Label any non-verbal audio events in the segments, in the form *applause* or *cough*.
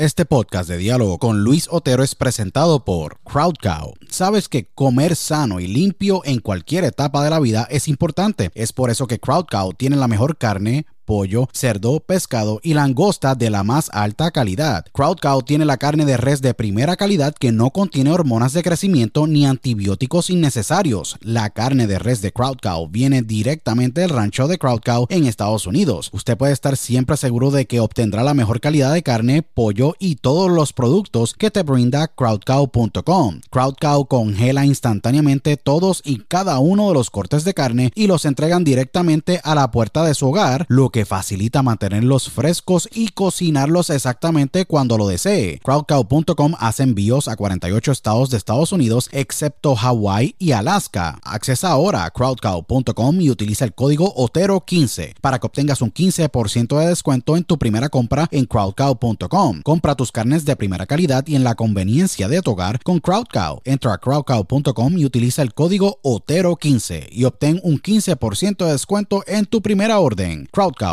Este podcast de diálogo con Luis Otero es presentado por CrowdCow. Sabes que comer sano y limpio en cualquier etapa de la vida es importante. Es por eso que CrowdCow tiene la mejor carne pollo, cerdo, pescado y langosta de la más alta calidad. CrowdCow tiene la carne de res de primera calidad que no contiene hormonas de crecimiento ni antibióticos innecesarios. La carne de res de CrowdCow viene directamente del rancho de CrowdCow en Estados Unidos. Usted puede estar siempre seguro de que obtendrá la mejor calidad de carne, pollo y todos los productos que te brinda crowdcow.com. CrowdCow congela instantáneamente todos y cada uno de los cortes de carne y los entregan directamente a la puerta de su hogar, lo que facilita mantenerlos frescos y cocinarlos exactamente cuando lo desee. Crowdcow.com hace envíos a 48 estados de Estados Unidos excepto Hawaii y Alaska. Accesa ahora a crowdcow.com y utiliza el código OTERO15 para que obtengas un 15% de descuento en tu primera compra en crowdcow.com. Compra tus carnes de primera calidad y en la conveniencia de tu hogar con CrowdCow. Entra a crowdcow.com y utiliza el código OTERO15 y obtén un 15% de descuento en tu primera orden. CrowdCow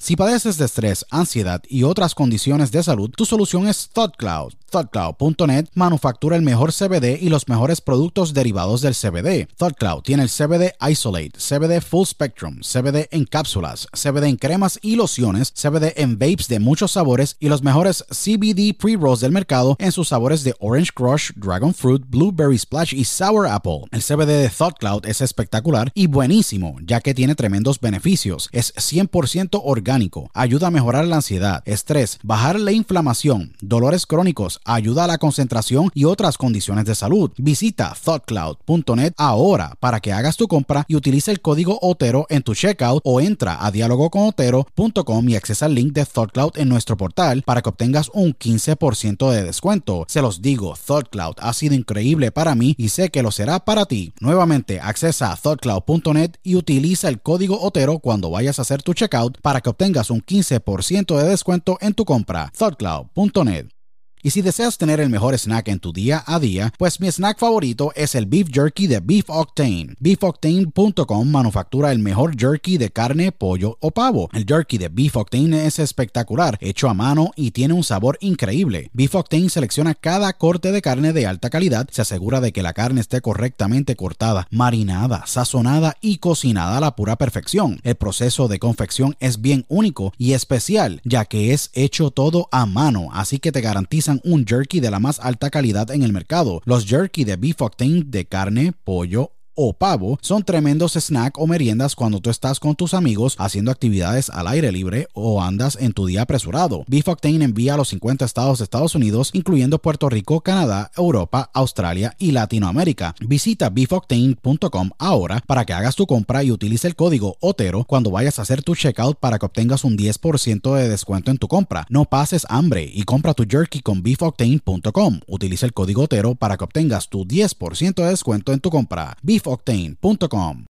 si padeces de estrés, ansiedad y otras condiciones de salud, tu solución es ThoughtCloud. ThoughtCloud.net manufactura el mejor CBD y los mejores productos derivados del CBD. ThoughtCloud tiene el CBD Isolate, CBD Full Spectrum, CBD en cápsulas, CBD en cremas y lociones, CBD en vapes de muchos sabores y los mejores CBD pre-rolls del mercado en sus sabores de Orange Crush, Dragon Fruit, Blueberry Splash y Sour Apple. El CBD de ThoughtCloud es espectacular y buenísimo, ya que tiene tremendos beneficios. Es 100% orgánico, ayuda a mejorar la ansiedad, estrés, bajar la inflamación, dolores crónicos, ayuda a la concentración y otras condiciones de salud. Visita thoughtcloud.net ahora para que hagas tu compra y utilice el código Otero en tu checkout o entra a dialogoconotero.com y accesa el link de ThoughtCloud en nuestro portal para que obtengas un 15% de descuento. Se los digo, ThoughtCloud ha sido increíble para mí y sé que lo será para ti. Nuevamente, accesa a thoughtcloud.net y utiliza el código Otero cuando vayas a hacer tu checkout para que obtengas un 15% de descuento en tu compra. thoughtcloud.net y si deseas tener el mejor snack en tu día a día, pues mi snack favorito es el beef jerky de Beef Octane. BeefOctane.com manufactura el mejor jerky de carne, pollo o pavo. El jerky de Beef Octane es espectacular, hecho a mano y tiene un sabor increíble. Beef Octane selecciona cada corte de carne de alta calidad, se asegura de que la carne esté correctamente cortada, marinada, sazonada y cocinada a la pura perfección. El proceso de confección es bien único y especial, ya que es hecho todo a mano, así que te un jerky de la más alta calidad en el mercado. Los jerky de beef octane de carne, pollo o pavo son tremendos snacks o meriendas cuando tú estás con tus amigos haciendo actividades al aire libre o andas en tu día apresurado. Beef Octane envía a los 50 estados de Estados Unidos, incluyendo Puerto Rico, Canadá, Europa, Australia y Latinoamérica. Visita beefoctane.com ahora para que hagas tu compra y utilice el código OTERO cuando vayas a hacer tu checkout para que obtengas un 10% de descuento en tu compra. No pases hambre y compra tu jerky con beefoctane.com. Utiliza el código OTERO para que obtengas tu 10% de descuento en tu compra octane.com.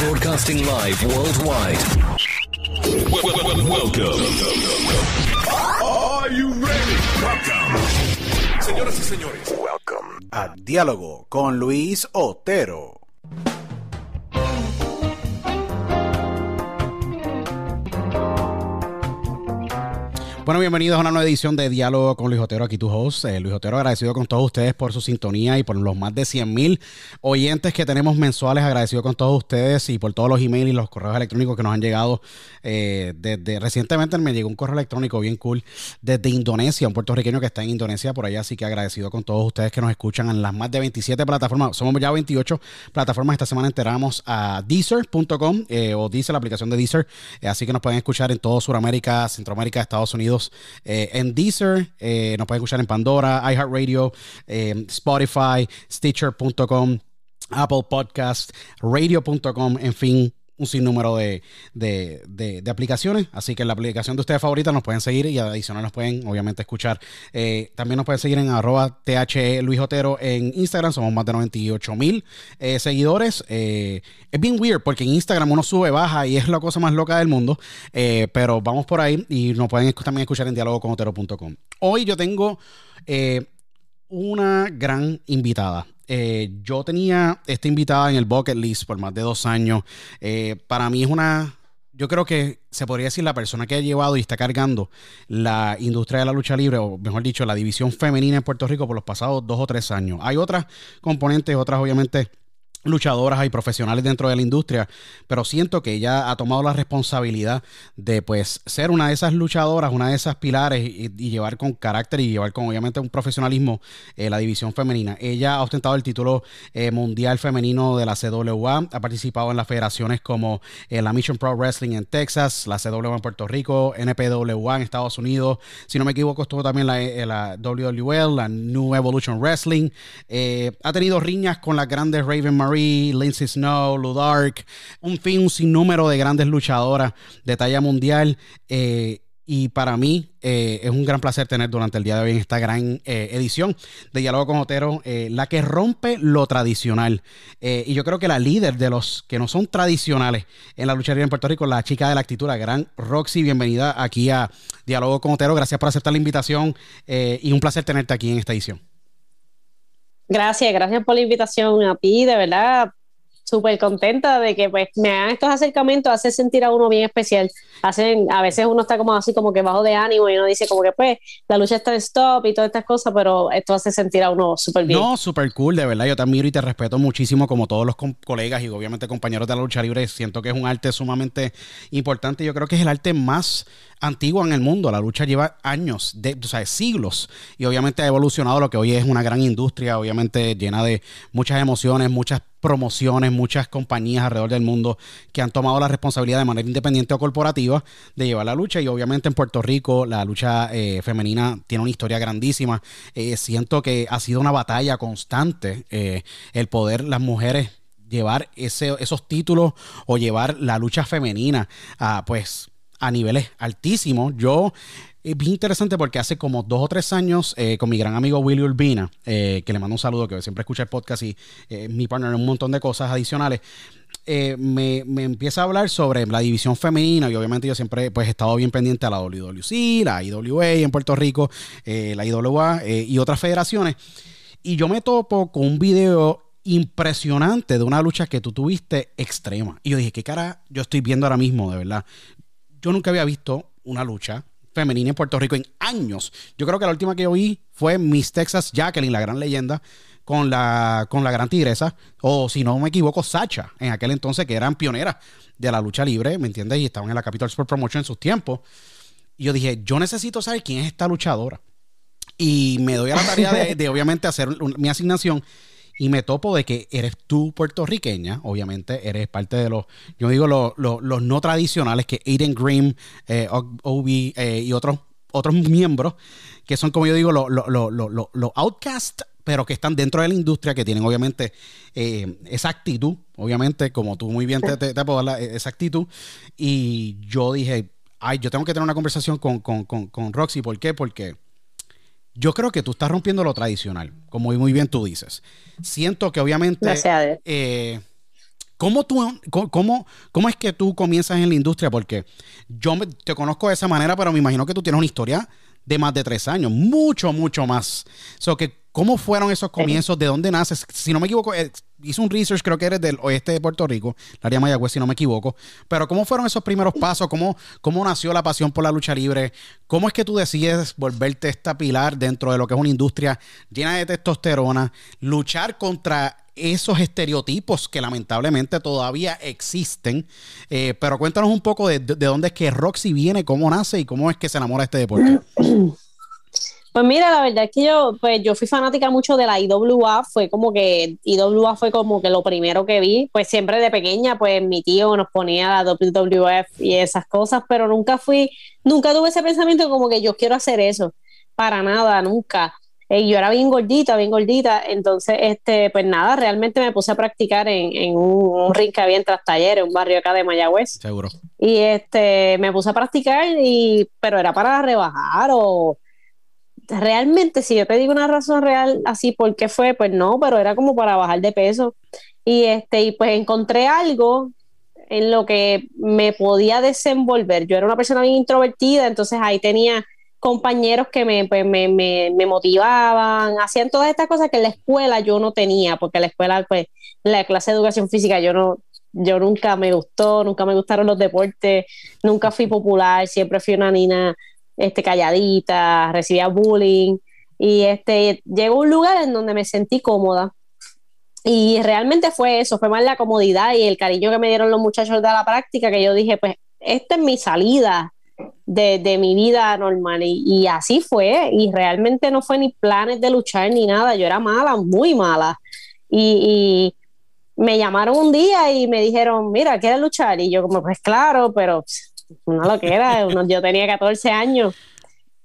Broadcasting live worldwide. Welcome. Are you ready? Welcome. Señoras y señores, welcome. A Diálogo con Luis Otero. Bueno, bienvenidos a una nueva edición de Diálogo con Luis Otero, aquí tu host. Eh, Luis Otero, agradecido con todos ustedes por su sintonía y por los más de 100 mil oyentes que tenemos mensuales. Agradecido con todos ustedes y por todos los emails y los correos electrónicos que nos han llegado. Eh, desde Recientemente me llegó un correo electrónico bien cool desde Indonesia, un puertorriqueño que está en Indonesia por allá. Así que agradecido con todos ustedes que nos escuchan en las más de 27 plataformas. Somos ya 28 plataformas. Esta semana enteramos a Deezer.com eh, o Deezer, la aplicación de Deezer. así que nos pueden escuchar en todo Sudamérica, Centroamérica, Estados Unidos eh, en Deezer, eh, nos pueden escuchar en Pandora, iHeartRadio, eh, Spotify, Stitcher.com, Apple Podcast, Radio.com, en fin, un sinnúmero de, de, aplicaciones. Así que en la aplicación de ustedes favorita nos pueden seguir y adicional nos pueden, obviamente, escuchar. Eh, también nos pueden seguir en arroba THE Luis Otero en Instagram. Somos más de 98 mil eh, seguidores. Eh, es bien weird porque en Instagram uno sube, baja y es la cosa más loca del mundo. pero vamos por ahí y nos pueden también escuchar en diálogo con Otero.com. Hoy yo tengo una gran invitada. Eh, yo tenía esta invitada en el bucket list por más de dos años. Eh, para mí es una yo creo que se podría decir la persona que ha llevado y está cargando la industria de la lucha libre, o mejor dicho, la división femenina en Puerto Rico por los pasados dos o tres años. Hay otras componentes, otras obviamente luchadoras y profesionales dentro de la industria, pero siento que ella ha tomado la responsabilidad de pues ser una de esas luchadoras, una de esas pilares y, llevar con carácter y llevar con obviamente un profesionalismo eh, la división femenina. Ella ha ostentado el título eh, mundial femenino de la CWA, ha participado en las federaciones como eh, la Mission Pro Wrestling en Texas, la CWA en Puerto Rico, NPWA en Estados Unidos, si no me equivoco estuvo también la, la WWL, la New Evolution Wrestling, ha tenido riñas con las grandes Raven Lindsay Snow, Ludark, un fin, un sinnúmero de grandes luchadoras de talla mundial. Eh, y para mí eh, es un gran placer tener durante el día de hoy en esta gran eh, edición de Diálogo con Otero, la que rompe lo tradicional. y yo creo que la líder de los que no son tradicionales en la lucha libre en Puerto Rico, la chica de la actitud, la gran Roxy, bienvenida aquí a Diálogo con Otero. Gracias por aceptar la invitación y un placer tenerte aquí en esta edición. Gracias, gracias por la invitación a ti, de verdad, súper contenta de que pues me hagan estos acercamientos, hace sentir a uno bien especial. Hacen, a veces uno está como así como que bajo de ánimo y uno dice como que pues la lucha está en stop y todas estas cosas, pero esto hace sentir a uno súper bien. No, súper cool, de verdad. Yo te admiro y te respeto muchísimo como todos los colegas y obviamente compañeros de la lucha libre. Siento que es un arte sumamente importante. Yo creo que es el arte más antiguo en el mundo. La lucha lleva años, de, o sea, siglos. Y obviamente ha evolucionado lo que hoy es una gran industria, obviamente llena de muchas emociones, muchas promociones, muchas compañías alrededor del mundo que han tomado la responsabilidad de manera independiente o corporativa de llevar la lucha y obviamente en Puerto Rico la lucha eh, femenina tiene una historia grandísima. Eh, siento que ha sido una batalla constante eh, el poder las mujeres llevar ese, esos títulos o llevar la lucha femenina a pues a niveles altísimos. Yo es bien interesante porque hace como dos o tres años, eh, con mi gran amigo Willy Urbina, eh, que le mando un saludo, que siempre escucha el podcast y eh, mi partner en un montón de cosas adicionales, me, empieza a hablar sobre la división femenina y obviamente yo siempre pues, he estado bien pendiente a la WWC, la IWA en Puerto Rico, la IWA y otras federaciones. Y yo me topo con un video impresionante de una lucha que tú tuviste extrema. Y yo dije, ¿qué cara yo estoy viendo ahora mismo, de verdad? Yo nunca había visto una lucha femenina en Puerto Rico en años. Yo creo que la última que oí fue Miss Texas Jacqueline, la gran leyenda, con la, con la gran tigresa, o si no me equivoco, Sacha, en aquel entonces que eran pioneras de la lucha libre, ¿me entiendes? Y estaban en la Capital Sport Promotion en sus tiempos. Y yo dije, yo necesito saber quién es esta luchadora. Y me doy a la tarea de, obviamente, hacer mi asignación y me topo de que eres tú puertorriqueña, obviamente eres parte de los, yo digo los, no tradicionales, que Aiden Green, eh, Obi eh, y otros, otros miembros, que son como yo digo los, los, outcasts pero que están dentro de la industria, que tienen obviamente eh, esa actitud, obviamente, como tú muy bien te, te, esa actitud. Y yo dije, ay, yo tengo que tener una conversación con, con, con, con Roxy. ¿Por qué? Porque yo creo que tú estás rompiendo lo tradicional, como muy bien tú dices. Siento que obviamente... Eh, ¿Cómo, tú, cómo, ¿Cómo es que tú comienzas en la industria? Porque yo te conozco de esa manera, pero me imagino que tú tienes una historia de más de tres años, mucho, mucho más. So que, ¿Cómo fueron esos comienzos? ¿De dónde naces? Si no me equivoco, eh, hice un research, creo que eres del oeste de Puerto Rico, la área Mayagüez, si no me equivoco. Pero ¿cómo fueron esos primeros pasos? ¿Cómo, ¿Cómo nació la pasión por la lucha libre? ¿Cómo es que tú decides volverte esta pilar dentro de lo que es una industria llena de testosterona? Luchar contra esos estereotipos que lamentablemente todavía existen. Eh, pero cuéntanos un poco de, de, dónde es que Roxy viene, cómo nace y cómo es que se enamora de este deporte. *clears throat* Pues mira, la verdad es que yo, pues yo fui fanática mucho de la IWA, fue como que IWA fue como que lo primero que vi, pues siempre de pequeña, pues mi tío nos ponía la WWF y esas cosas, pero nunca fui, nunca tuve ese pensamiento como que yo quiero hacer eso, para nada, nunca. Eh, yo era bien gordita, bien gordita, entonces, este, pues nada, realmente me puse a practicar en, en un, ring que había en Trastalleres, un barrio acá de Mayagüez. Seguro. Y este, me puse a practicar, y, pero era para rebajar o realmente, si yo te digo una razón real así, ¿por qué fue? Pues no, pero era como para bajar de peso. Y, este, y pues encontré algo en lo que me podía desenvolver. Yo era una persona bien introvertida, entonces ahí tenía compañeros que me, pues, me, me, motivaban, hacían todas estas cosas que en la escuela yo no tenía, porque la escuela, pues, la clase de educación física yo no, yo nunca me gustó, nunca me gustaron los deportes, nunca fui popular, siempre fui una niña este, calladita, recibía bullying y este, llegó un lugar en donde me sentí cómoda. Y realmente fue eso, fue más la comodidad y el cariño que me dieron los muchachos de la práctica que yo dije, pues esta es mi salida de, mi vida normal. Y, así fue. Y realmente no fue ni planes de luchar ni nada. Yo era mala, muy mala. Y, me llamaron un día y me dijeron, mira, ¿quieres luchar? Y yo como, pues claro, pero no lo que era. yo tenía 14 años.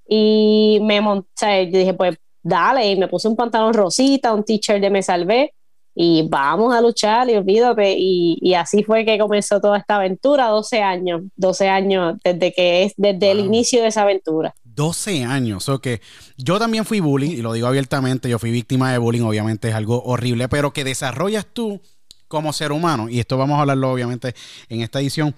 Y me monté, yo dije, pues dale. Y me puse un pantalón rosita, un t-shirt de Me Salvé y vamos a luchar y olvídate. Y, y, así fue que comenzó toda esta aventura, 12 años, 12 años desde que es, desde el inicio de esa aventura. 12 años, o que yo también fui bullying, y lo digo abiertamente, yo fui víctima de bullying, obviamente es algo horrible, pero que desarrollas tú como ser humano, y esto vamos a hablarlo obviamente en esta edición,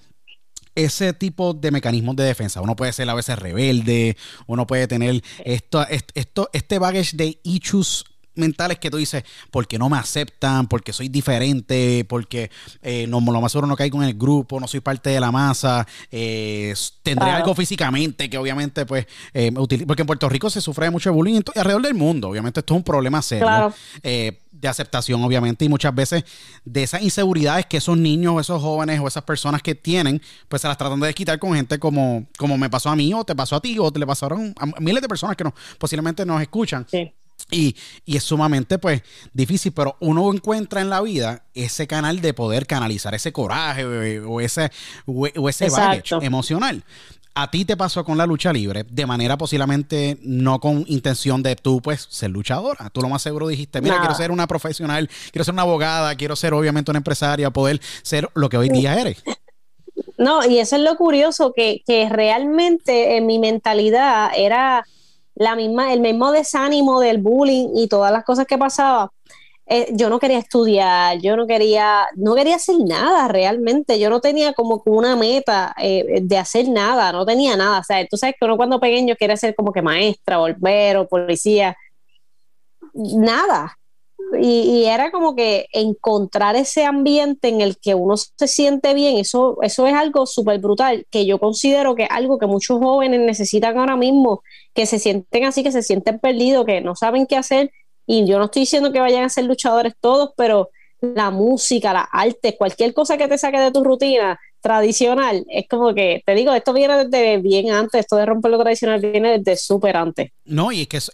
ese tipo de mecanismos de defensa. Uno puede ser a veces rebelde, uno puede tener esto, esto, este baggage de issues mentales que tú dices, porque no me aceptan, porque soy diferente, porque eh, no, lo más seguro no caigo en el grupo, no soy parte de la masa, eh, tendré algo físicamente que obviamente pues eh, porque en Puerto Rico se sufre mucho bullying alrededor del mundo, obviamente esto es un problema serio. Eh, de aceptación, obviamente, y muchas veces de esas inseguridades que esos niños, esos jóvenes o esas personas que tienen, pues se las tratan de desquitar con gente como, como me pasó a mí, o te pasó a ti, o te le pasaron a miles de personas que no, posiblemente nos escuchan. Sí. Y, es sumamente pues difícil, pero uno encuentra en la vida ese canal de poder canalizar ese coraje eh, o, ese, o, ese baggage emocional. A ti te pasó con la lucha libre de manera posiblemente no con intención de tú pues ser luchadora. Tú lo más seguro dijiste, mira, quiero ser una profesional, quiero ser una abogada, quiero ser obviamente una empresaria, poder ser lo que hoy día eres. No, y eso es lo curioso, que, que realmente en mi mentalidad era la misma, el mismo desánimo del bullying y todas las cosas que pasaba. Eh, yo no quería estudiar, yo no quería, no quería hacer nada realmente, yo no tenía como una meta eh, de hacer nada, no tenía nada, o sea, tú sabes que uno cuando pequeño quiere ser como que maestra, bombero, policía, nada, y, era como que encontrar ese ambiente en el que uno se siente bien, eso, eso es algo súper brutal, que yo considero que es algo que muchos jóvenes necesitan ahora mismo, que se sienten así, que se sienten perdidos, que no saben qué hacer. Y yo no estoy diciendo que vayan a ser luchadores todos, pero la música, la arte, cualquier cosa que te saque de tu rutina, tradicional, es como que, te digo, esto viene desde bien antes, esto de romper lo tradicional viene desde súper antes. No, y es que es,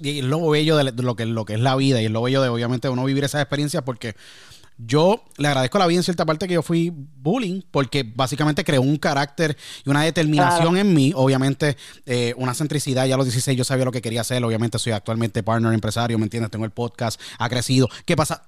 y, lo bello de lo que, lo que es la vida y es lo bello de obviamente uno vivir esas experiencias porque yo le agradezco a la vida en cierta parte que yo fui bullying, porque básicamente creó un carácter y una determinación en mí. Obviamente, eh, una centricidad. Ya a los 16 yo sabía lo que quería hacer. Obviamente, soy actualmente partner empresario, ¿me entiendes? Tengo el podcast, ha crecido. ¿Qué pasa?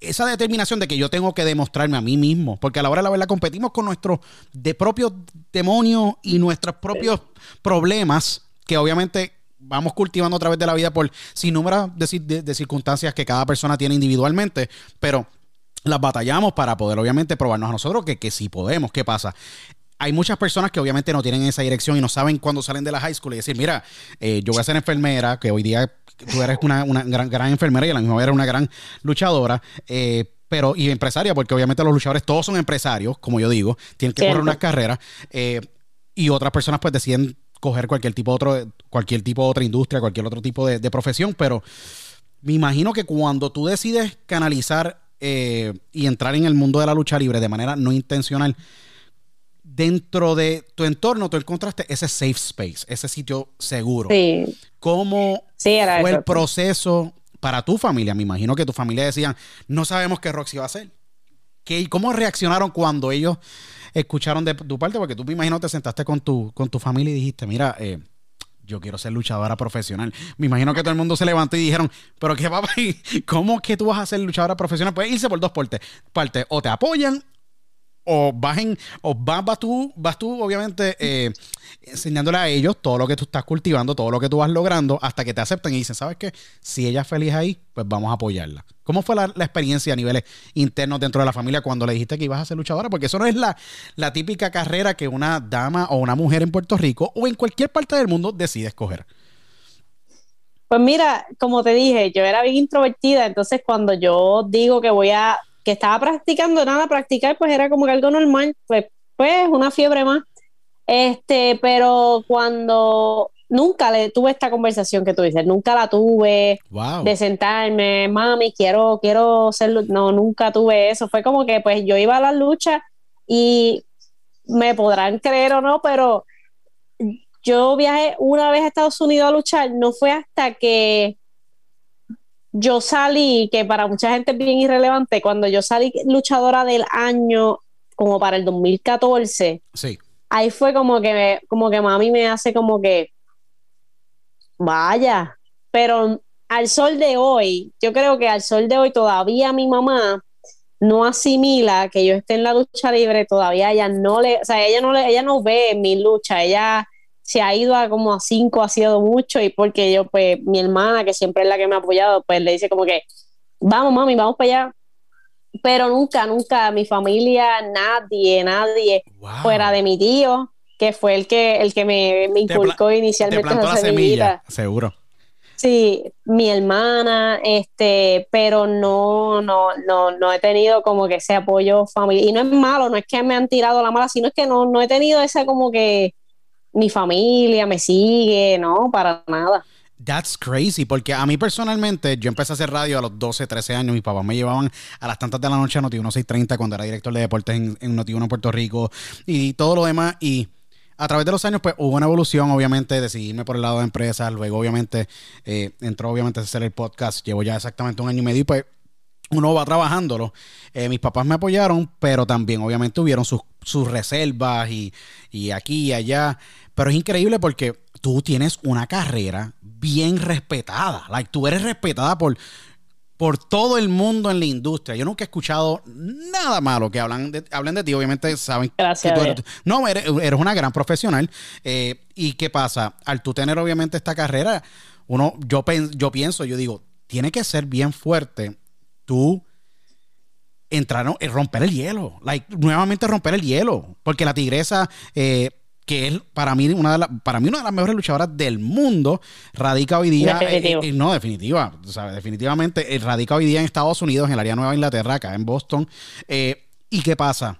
esa determinación de que yo tengo que demostrarme a mí mismo, porque a la hora de la verdad competimos con nuestros de propios demonios y nuestros propios problemas, que obviamente vamos cultivando a través de la vida por sin número de, circunstancias que cada persona tiene individualmente, pero las batallamos para poder obviamente probarnos a nosotros que, que sí podemos. ¿Qué pasa? hay muchas personas que obviamente no tienen esa dirección y no saben cuándo salen de la high school y decir, mira, eh, yo voy a ser enfermera, que hoy día tú eres una, gran, gran, enfermera y a la misma vez eres una gran luchadora. Eh, pero, y empresaria, porque obviamente los luchadores todos son empresarios, como yo digo, tienen que correr unas carreras. Eh, y otras personas pues deciden coger cualquier tipo de otro, cualquier tipo de otra industria, cualquier otro tipo de, profesión, pero me imagino que cuando tú decides canalizar y entrar en el mundo de la lucha libre de manera no intencional, dentro de tu entorno tú encontraste ese safe space, ese sitio seguro. Sí. ¿Cómo fue el proceso para tu familia? Me imagino que tu familia decían, no sabemos qué Roxy va a hacer. ¿Qué, ¿Cómo reaccionaron cuando ellos escucharon de tu parte? Porque tú me imagino te sentaste con tu, con tu familia y dijiste, mira, eh, yo quiero ser luchadora profesional. Me imagino que todo el mundo se levantó y dijeron, pero qué *laughs* papá, ¿cómo que tú vas a ser luchadora profesional? Puedes irse por dos partes. Parte, o te apoyan o vas o vas, vas tú, vas tú obviamente eh, enseñándole a ellos todo lo que tú estás cultivando, todo lo que tú vas logrando, hasta que te acepten y dicen, ¿sabes qué? Si ella es feliz ahí, pues vamos a apoyarla. ¿Cómo fue la, experiencia a niveles internos dentro de la familia cuando le dijiste que ibas a ser luchadora? Porque eso no es la, la típica carrera que una dama o una mujer en Puerto Rico o en cualquier parte del mundo decide escoger. Pues mira, como te dije, yo era bien introvertida, entonces cuando yo digo que voy a que estaba practicando nada, practicar pues era como que algo normal, pues, pues una fiebre más. Este, pero cuando nunca le tuve esta conversación que tú dices, nunca la tuve de sentarme, mami, quiero, quiero ser, no, nunca tuve eso. Fue como que pues yo iba a la lucha y me podrán creer o no, pero yo viajé una vez a Estados Unidos a luchar, no fue hasta que yo salí, que para mucha gente es bien irrelevante, cuando yo salí luchadora del año, como para el 2014, sí. ahí fue como que, como que mami me hace como que, vaya, pero al sol de hoy, yo creo que al sol de hoy todavía mi mamá no asimila que yo esté en la lucha libre, todavía ella no le, o sea, ella no le, ella no ve mi lucha, ella se ha ido a como a cinco, ha sido mucho, y porque yo, pues, mi hermana, que siempre es la que me ha apoyado, pues le dice como que, vamos, mami, vamos para allá. Pero nunca, nunca, mi familia, nadie, nadie, fuera de mi tío, que fue el que, el que me, me inculcó inicialmente te la semilla, seguro. Sí, mi hermana, este, pero no, no, no, no he tenido como que ese apoyo familiar. Y no es malo, no es que me han tirado la mala, sino es que no, no he tenido ese como que mi familia me sigue, no, para nada. That's crazy, porque a mí personalmente, yo empecé a hacer radio a los 12, 13 años. Mis papás me llevaban a las tantas de la noche a Noti 1630 cuando era director de deportes en, en Noti 1 Puerto Rico y todo lo demás. Y a través de los años, pues hubo una evolución, obviamente, de seguirme por el lado de empresas. Luego, obviamente, eh, entró obviamente a hacer el podcast. Llevo ya exactamente un año y medio y pues uno va trabajándolo. Eh, mis papás me apoyaron, pero también obviamente tuvieron sus, sus reservas y, y, aquí y allá. Pero es increíble porque tú tienes una carrera bien respetada. Like, tú eres respetada por, por todo el mundo en la industria. Yo nunca he escuchado nada malo que hablan de, hablen de ti. Obviamente saben Gracias que tú no, eres, eres, una gran profesional. Eh, ¿Y qué pasa? Al tú tener obviamente esta carrera, uno, yo, yo pienso, yo digo, tiene que ser bien fuerte tú entrar, no, romper el hielo, like, nuevamente romper el hielo, porque la tigresa, eh, que es para mí una de las, para mí una de las mejores luchadoras del mundo, radica hoy día, eh, eh, no, definitiva, o sea, definitivamente, radica hoy día en Estados Unidos, en el área Nueva Inglaterra, acá en Boston, ¿y qué pasa?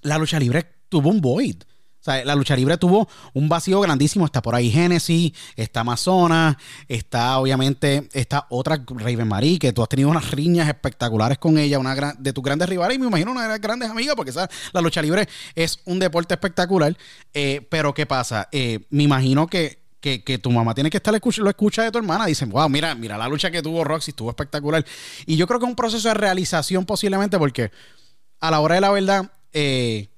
La lucha libre tuvo un void. O sea, la lucha libre tuvo un vacío grandísimo. Está por ahí Genesis, está Amazonas, está obviamente esta otra Raven Marie, que tú has tenido unas riñas espectaculares con ella, una de tus grandes rivales y me imagino una de las grandes amigas, porque la lucha libre es un deporte espectacular. Eh, pero ¿qué pasa? Eh, me imagino que que, tu mamá tiene que estar lo escucha de tu hermana. Dicen, wow, mira, mira la lucha que tuvo Roxy, estuvo espectacular. Y yo creo que es un proceso de realización posiblemente porque a la hora de la verdad, eh,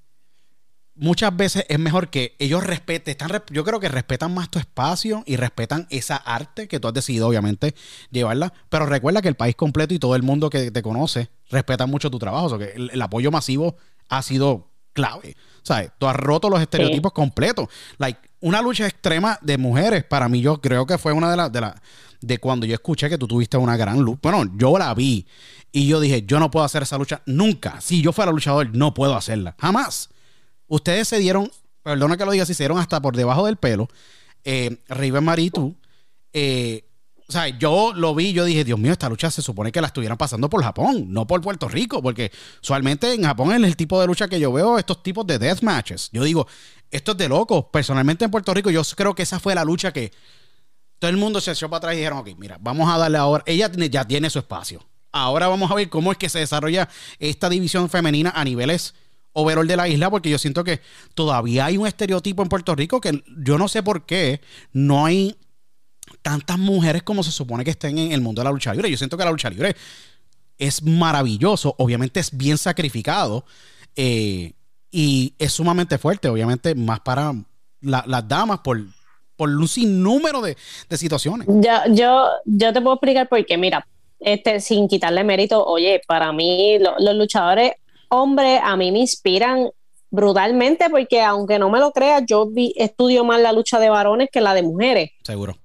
muchas veces es mejor que ellos respeten, están, yo creo que respetan más tu espacio y respetan esa arte que tú has decidido, obviamente, llevarla. Pero recuerda que el país completo y todo el mundo que te conoce respetan mucho tu trabajo. O sea, que el, apoyo masivo ha sido clave. ¿Sabes? Tú has roto los estereotipos completos. Like, una lucha extrema de mujeres, para mí, yo creo que fue una de las. De, la, de cuando yo escuché que tú tuviste una gran lucha. Bueno, yo la vi y yo dije, yo no puedo hacer esa lucha nunca. Si yo fuera luchador, no puedo hacerla. Jamás ustedes se dieron, perdona que lo diga, se dieron hasta por debajo del pelo. Eh, River Maritu, eh, o sea, yo lo vi, yo dije, Dios mío, esta lucha se supone que la estuvieran pasando por Japón, no por Puerto Rico, porque usualmente en Japón es el tipo de lucha que yo veo, estos tipos de death matches. Yo digo, esto es de locos. Personalmente en Puerto Rico, yo creo que esa fue la lucha que todo el mundo se echó para atrás y dijeron, ok, mira, vamos a darle ahora. Ella ya tiene su espacio. Ahora vamos a ver cómo es que se desarrolla esta división femenina a niveles overall de la isla, porque yo siento que todavía hay un estereotipo en Puerto Rico que yo no sé por qué no hay tantas mujeres como se supone que estén en el mundo de la lucha libre. Yo siento que la lucha libre es maravilloso, obviamente es bien sacrificado eh, y es sumamente fuerte, obviamente más para las damas por, por un sinnúmero de, de situaciones. Yo, yo, yo te puedo explicar por qué, mira, este, sin quitarle mérito, oye, para mí los luchadores hombres a mí me inspiran brutalmente porque aunque no me lo creas, yo estudio más la lucha de varones que la de mujeres. Seguro.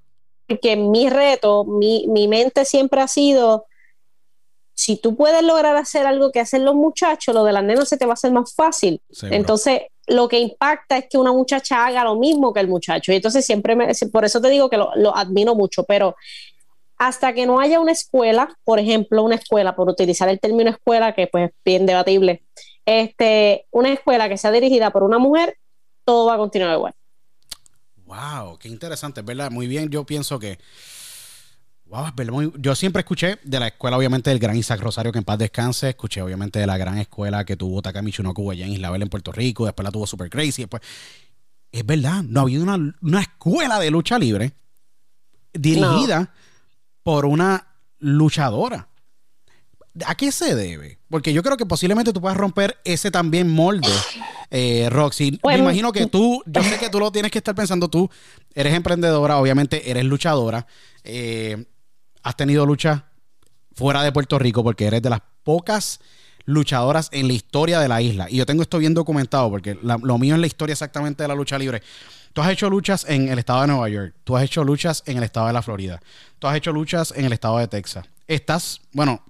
Porque mi reto, mi, mente siempre ha sido, si tú puedes lograr hacer algo que hacen los muchachos, lo de las nenas se te va a hacer más fácil. Entonces, lo que impacta es que una muchacha haga lo mismo que el muchacho. Y entonces siempre, me, por eso te digo que lo, lo admiro mucho, pero hasta que no haya una escuela, por ejemplo, una escuela, por utilizar el término escuela, que pues es bien debatible, este, una escuela que sea dirigida por una mujer, todo va a continuar igual. Wow, qué interesante, ¿verdad? Muy bien, yo pienso que yo siempre escuché de la escuela, obviamente, del gran Isaac Rosario, que en paz descanse. Escuché, obviamente, de la gran escuela que tuvo Takami Shunoku allá en Isla en Puerto Rico. Después la tuvo Super Crazy. Después... Es verdad, no había una, una escuela de lucha libre dirigida por una luchadora. ¿A qué se debe? Porque yo creo que posiblemente tú puedas romper ese también molde, eh, Roxy. Me imagino que tú, yo sé que tú lo tienes que estar pensando tú, eres emprendedora, obviamente eres luchadora. Eh, has tenido lucha fuera de Puerto Rico porque eres de las pocas luchadoras en la historia de la isla. Y yo tengo esto bien documentado porque lo mío es la historia exactamente de la lucha libre. Tú has hecho luchas en el estado de Nueva York, tú has hecho luchas en el estado de la Florida, tú has hecho luchas en el estado de Texas. Estás, bueno,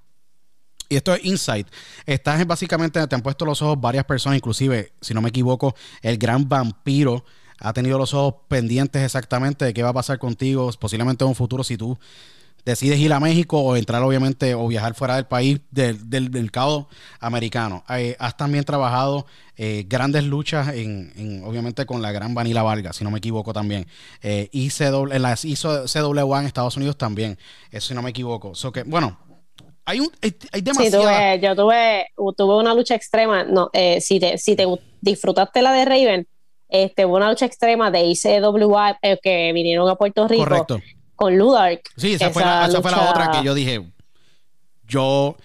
y esto es insight. Estás básicamente, te han puesto los ojos varias personas, inclusive, si no me equivoco, el gran vampiro ha tenido los ojos pendientes exactamente de qué va a pasar contigo, posiblemente en un futuro si tú decides ir a México o entrar obviamente o viajar fuera del país del, mercado americano. Eh, has también trabajado eh, grandes luchas en, obviamente con la gran Vanilla Vargas, si no me equivoco también. Eh, y en las en Estados Unidos también, eso si no me equivoco. So que, bueno, hay, un, hay, demasiado. yo tuve, tuve una lucha extrema. No, si, te, si te disfrutaste la de Raven, este, hubo una lucha extrema de ICWA que vinieron a Puerto Rico. Correcto con Ludark. Sí, esa, fue la, otra que yo dije. Yo.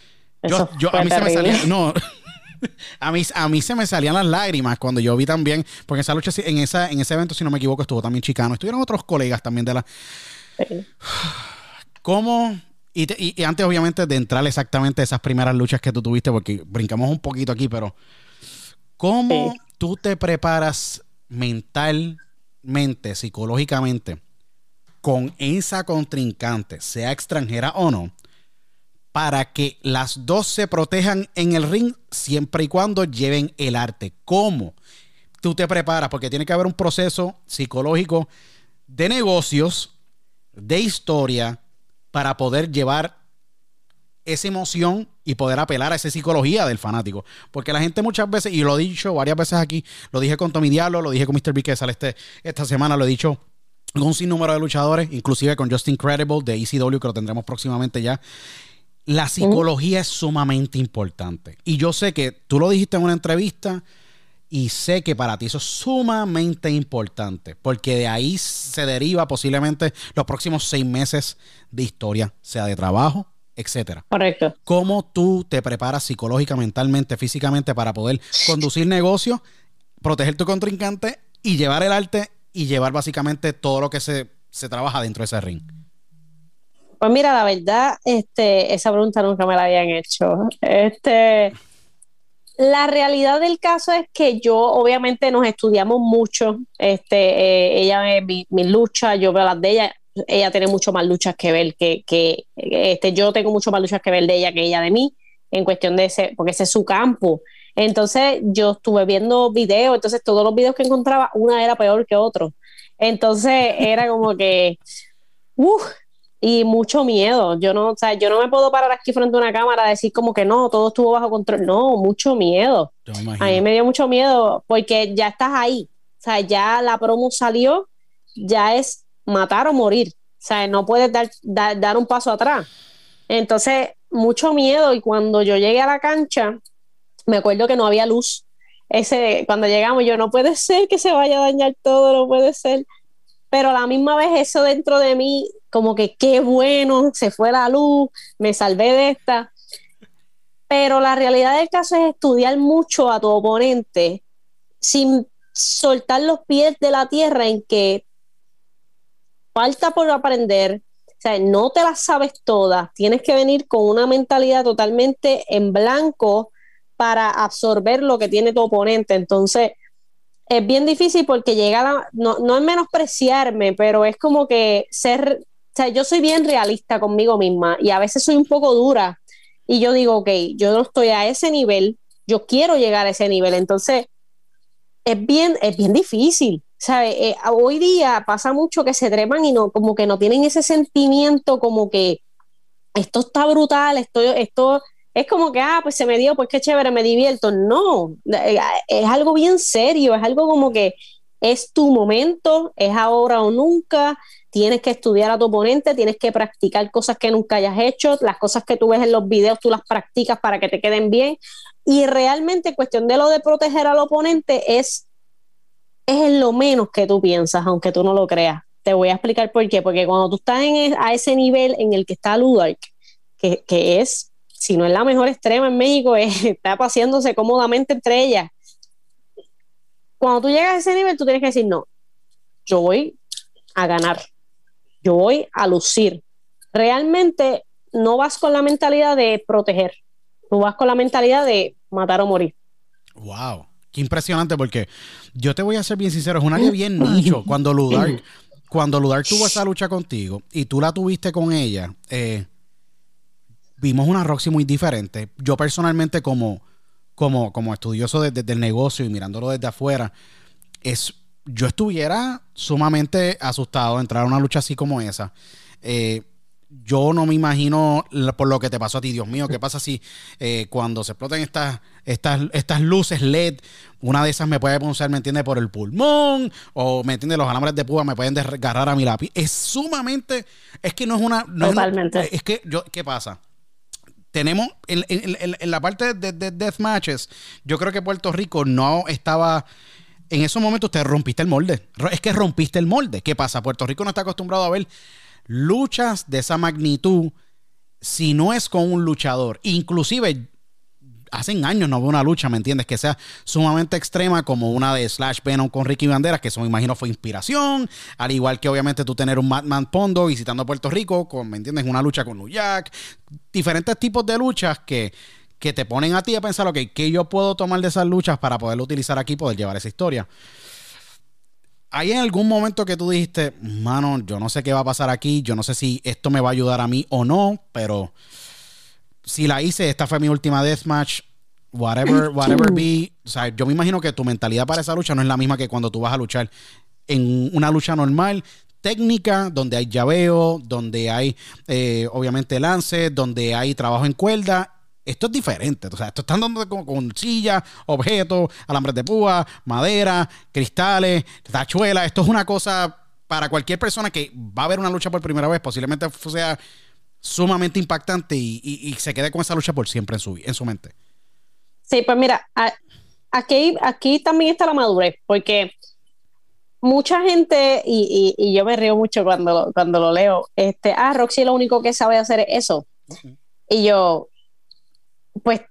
yo, a mí se me salía. No. *laughs* a, mí, a mí se me salían las lágrimas cuando yo vi también. Porque esa lucha, en, esa, en ese evento, si no me equivoco, estuvo también Chicano. Estuvieron otros colegas también de la. ¿Cómo.? Y, antes, obviamente, de entrar exactamente a esas primeras luchas que tú tuviste, porque brincamos un poquito aquí, pero. ¿Cómo tú te preparas mentalmente, psicológicamente? Con esa contrincante, sea extranjera o no, para que las dos se protejan en el ring siempre y cuando lleven el arte. ¿Cómo? Tú te preparas porque tiene que haber un proceso psicológico de negocios, de historia, para poder llevar esa emoción y poder apelar a esa psicología del fanático. Porque la gente muchas veces, y lo he dicho varias veces aquí, lo dije con Tommy Diablo, lo dije con Mr. B que sale este, esta semana, lo he dicho un sinnúmero de luchadores, inclusive con Justin Credible de ECW, que lo tendremos próximamente ya. La psicología es sumamente importante. Y yo sé que tú lo dijiste en una entrevista y sé que para ti eso es sumamente importante, porque de ahí se deriva posiblemente los próximos seis meses de historia, sea de trabajo, etcétera. Correcto. ¿Cómo tú te preparas psicológica, mentalmente, físicamente para poder conducir negocios, proteger tu contrincante y llevar el arte y llevar básicamente todo lo que se, trabaja dentro de ese ring? Pues mira, la verdad, este, esa pregunta nunca me la habían hecho. Este, la realidad del caso es que yo, obviamente, nos estudiamos mucho. Este, eh, ella ve mi, lucha, yo veo las de ella. Ella tiene mucho más luchas que ver que, que este, yo tengo mucho más luchas que ver de ella que ella de mí, en cuestión de ese, porque ese es su campo. Entonces yo estuve viendo videos, entonces todos los videos que encontraba, una era peor que otro. Entonces era como que, uff, y mucho miedo. Yo no, o sea, yo no me puedo parar aquí frente a una cámara a decir como que no, todo estuvo bajo control. No, mucho miedo. A mí me dio mucho miedo porque ya estás ahí. O sea, ya la promo salió, ya es matar o morir. O sea, no puedes dar, dar un paso atrás. Entonces, mucho miedo. Y cuando yo llegué a la cancha, me acuerdo que no había luz. Ese, cuando llegamos, yo no puede ser que se vaya a dañar todo, no puede ser. Pero a la misma vez eso dentro de mí, como que qué bueno, se fue la luz, me salvé de esta. Pero la realidad del caso es estudiar mucho a tu oponente sin soltar los pies de la tierra en que falta por aprender, o sea, no te las sabes todas, tienes que venir con una mentalidad totalmente en blanco para absorber lo que tiene tu oponente. Entonces, es bien difícil porque llega no, no es menospreciarme, pero es como que ser, o sea, yo soy bien realista conmigo misma y a veces soy un poco dura y yo digo, ok, yo no estoy a ese nivel, yo quiero llegar a ese nivel, entonces es bien, es bien difícil. ¿sabes? Eh, hoy día pasa mucho que se trepan y no, como que no tienen ese sentimiento como que esto está brutal, esto, esto es como que, ah, pues se me dio, pues qué chévere, me divierto. No, eh, es algo bien serio, es algo como que es tu momento, es ahora o nunca, tienes que estudiar a tu oponente, tienes que practicar cosas que nunca hayas hecho, las cosas que tú ves en los videos tú las practicas para que te queden bien. Y realmente cuestión de lo de proteger al oponente es, es lo menos que tú piensas, aunque tú no lo creas. Te voy a explicar por qué. Porque cuando tú estás en, e, a ese nivel en el que está Ludark, que, que es, si no es la mejor extrema en México, *laughs* está paseándose cómodamente entre ellas. Cuando tú llegas a ese nivel, tú tienes que decir, no, yo voy a ganar, yo voy a lucir. Realmente no vas con la mentalidad de proteger, tú vas con la mentalidad de matar o morir. Wow, qué impresionante porque yo te voy a ser bien sincero, es un área bien nicho cuando Ludar, cuando Ludar tuvo esa lucha contigo y tú la tuviste con ella, eh, vimos una Roxy muy diferente. Yo personalmente como, como, como estudioso desde el negocio y mirándolo desde afuera, es, yo estuviera sumamente asustado de entrar a una lucha así como esa. Eh, yo no me imagino por lo que te pasó a ti, Dios mío, qué pasa si eh, cuando se exploten estas, estas, estas luces LED, una de esas me puede punzar, ¿me entiende Por el pulmón, o me entiende los alambres de púa me pueden desgarrar a mi lápiz. Es sumamente, es que no es una... Totalmente. Es, que, yo, ¿qué pasa? Tenemos en, en, la parte de, de, death matches, yo creo que Puerto Rico no estaba en esos momentos te rompiste el molde. Es que rompiste el molde. ¿Qué pasa? Puerto Rico no está acostumbrado a ver luchas de esa magnitud si no es con un luchador. Inclusive, hacen años no veo una lucha, ¿me entiendes? Que sea sumamente extrema como una de Slash Venom con Ricky Banderas, que eso me imagino fue inspiración. Al igual que obviamente tú tener un Madman Pondo visitando Puerto Rico, ¿me entiendes? Una lucha con Jack. Diferentes tipos de luchas que, que te ponen a ti a pensar, ok, ¿qué yo puedo tomar de esas luchas para poderlo utilizar aquí, poder llevar esa historia? ¿Hay en algún momento que tú dijiste, mano, yo no sé qué va a pasar aquí, yo no sé si esto me va a ayudar a mí o no, pero si la hice, esta fue mi última deathmatch, whatever, *clears throat* whatever be, o sea, yo me imagino que tu mentalidad para esa lucha no es la misma que cuando tú vas a luchar en una lucha normal, técnica, donde hay llaveo, donde hay eh, obviamente lance, donde hay trabajo en cuerda esto es diferente. O sea, esto están dando con, con sillas, objetos, alambres de púa, madera, cristales, tachuelas. Esto es una cosa para cualquier persona que va a ver una lucha por primera vez, posiblemente sea sumamente impactante y, se quede con esa lucha por siempre en su, en su mente. Sí, pues mira, aquí, aquí también está la madurez, porque mucha gente, y, yo me río mucho cuando, cuando lo leo, este, ah, Roxy lo único que sabe hacer es eso. Y yo, pues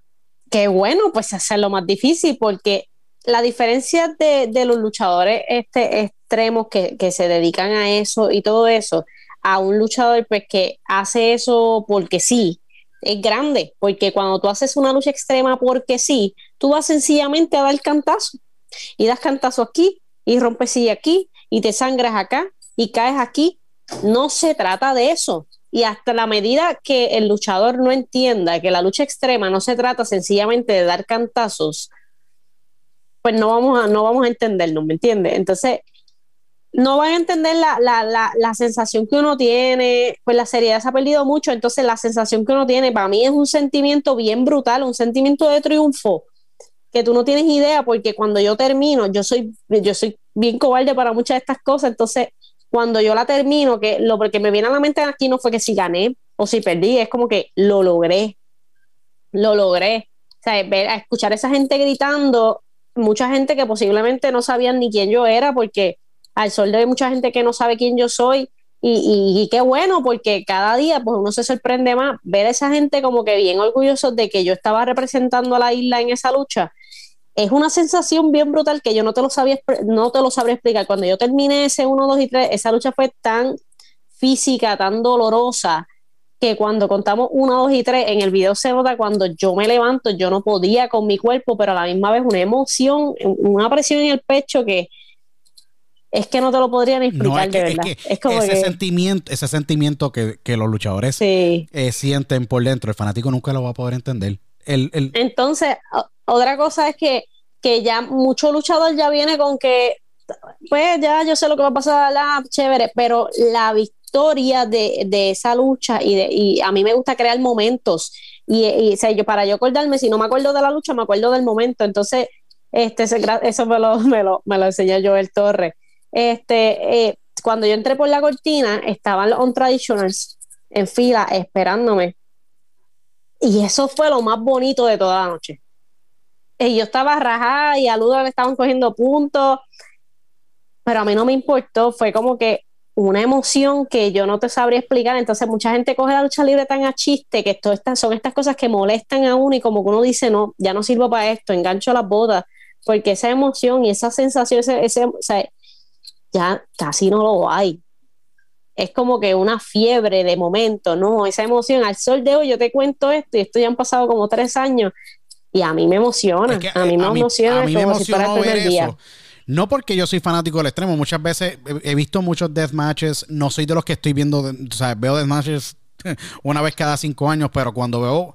qué bueno, pues hacerlo más difícil, porque la diferencia de, los luchadores este, extremos que, se dedican a eso y todo eso, a un luchador pues, que hace eso porque sí, es grande, porque cuando tú haces una lucha extrema porque sí, tú vas sencillamente a dar cantazo y das cantazo aquí y rompes y aquí y te sangras acá y caes aquí. No se trata de eso. Y hasta la medida que el luchador no entienda que la lucha extrema no se trata sencillamente de dar cantazos, pues no vamos a, no vamos a entendernos, ¿me entiendes? Entonces, no van a entender la, la, la, sensación que uno tiene, pues la seriedad se ha perdido mucho, entonces la sensación que uno tiene para mí es un sentimiento bien brutal, un sentimiento de triunfo que tú no tienes idea porque cuando yo termino, yo soy, yo soy bien cobarde para muchas de estas cosas, entonces cuando yo la termino, que lo que me viene a la mente aquí no fue que si gané o si perdí, es como que lo logré, lo logré. O sea, escuchar a esa gente gritando, mucha gente que posiblemente no sabían ni quién yo era, porque al sol de mucha gente que no sabe quién yo soy, y, qué bueno, porque cada día pues uno se sorprende más ver a esa gente como que bien orgullosos de que yo estaba representando a la isla en esa lucha es una sensación bien brutal que yo no te lo sabía, no te lo sabría explicar. Cuando yo terminé ese 1, 2 y 3, esa lucha fue tan física, tan dolorosa, que cuando contamos 1, 2 y 3, en el video se nota cuando yo me levanto, yo no podía con mi cuerpo, pero a la misma vez una emoción, una presión en el pecho que es que no te lo podría ni explicar de verdad. Es, como ese sentimiento, ese sentimiento que, los luchadores eh, sienten por dentro, el fanático nunca lo va a poder entender. Entonces, otra cosa es que, que ya mucho luchador ya viene con que pues ya yo sé lo que va a pasar, la chévere, pero la victoria de, esa lucha y, de, y a mí me gusta crear momentos y, y yo, para yo acordarme, si no me acuerdo de la lucha, me acuerdo del momento, entonces este, eso me lo, me lo, me lo enseñó Joel Torres. Este, eh, cuando yo entré por la cortina, estaban los on-traditionals en fila esperándome. Y eso fue lo más bonito de toda la noche. Y yo estaba rajada y a Ludo le estaban cogiendo puntos, pero a mí no me importó, fue como que una emoción que yo no te sabría explicar. Entonces, mucha gente coge la lucha libre tan a chiste que esto, estas, son estas cosas que molestan a uno y como que uno dice, no, ya no sirvo para esto, engancho las botas, porque esa emoción y esa sensación, ese, ese o sea, ya casi no lo hay. Es como que una fiebre de momento, ¿no? Esa emoción, al sol de hoy yo te cuento esto y esto ya han pasado como tres años y a mí me emociona, a mí me emociona a mí como si fuera el primer día. No porque yo soy fanático del extremo, muchas veces he, visto muchos death matches, no soy de los que estoy viendo, o sea, veo death matches *laughs* una vez cada cinco años, pero cuando veo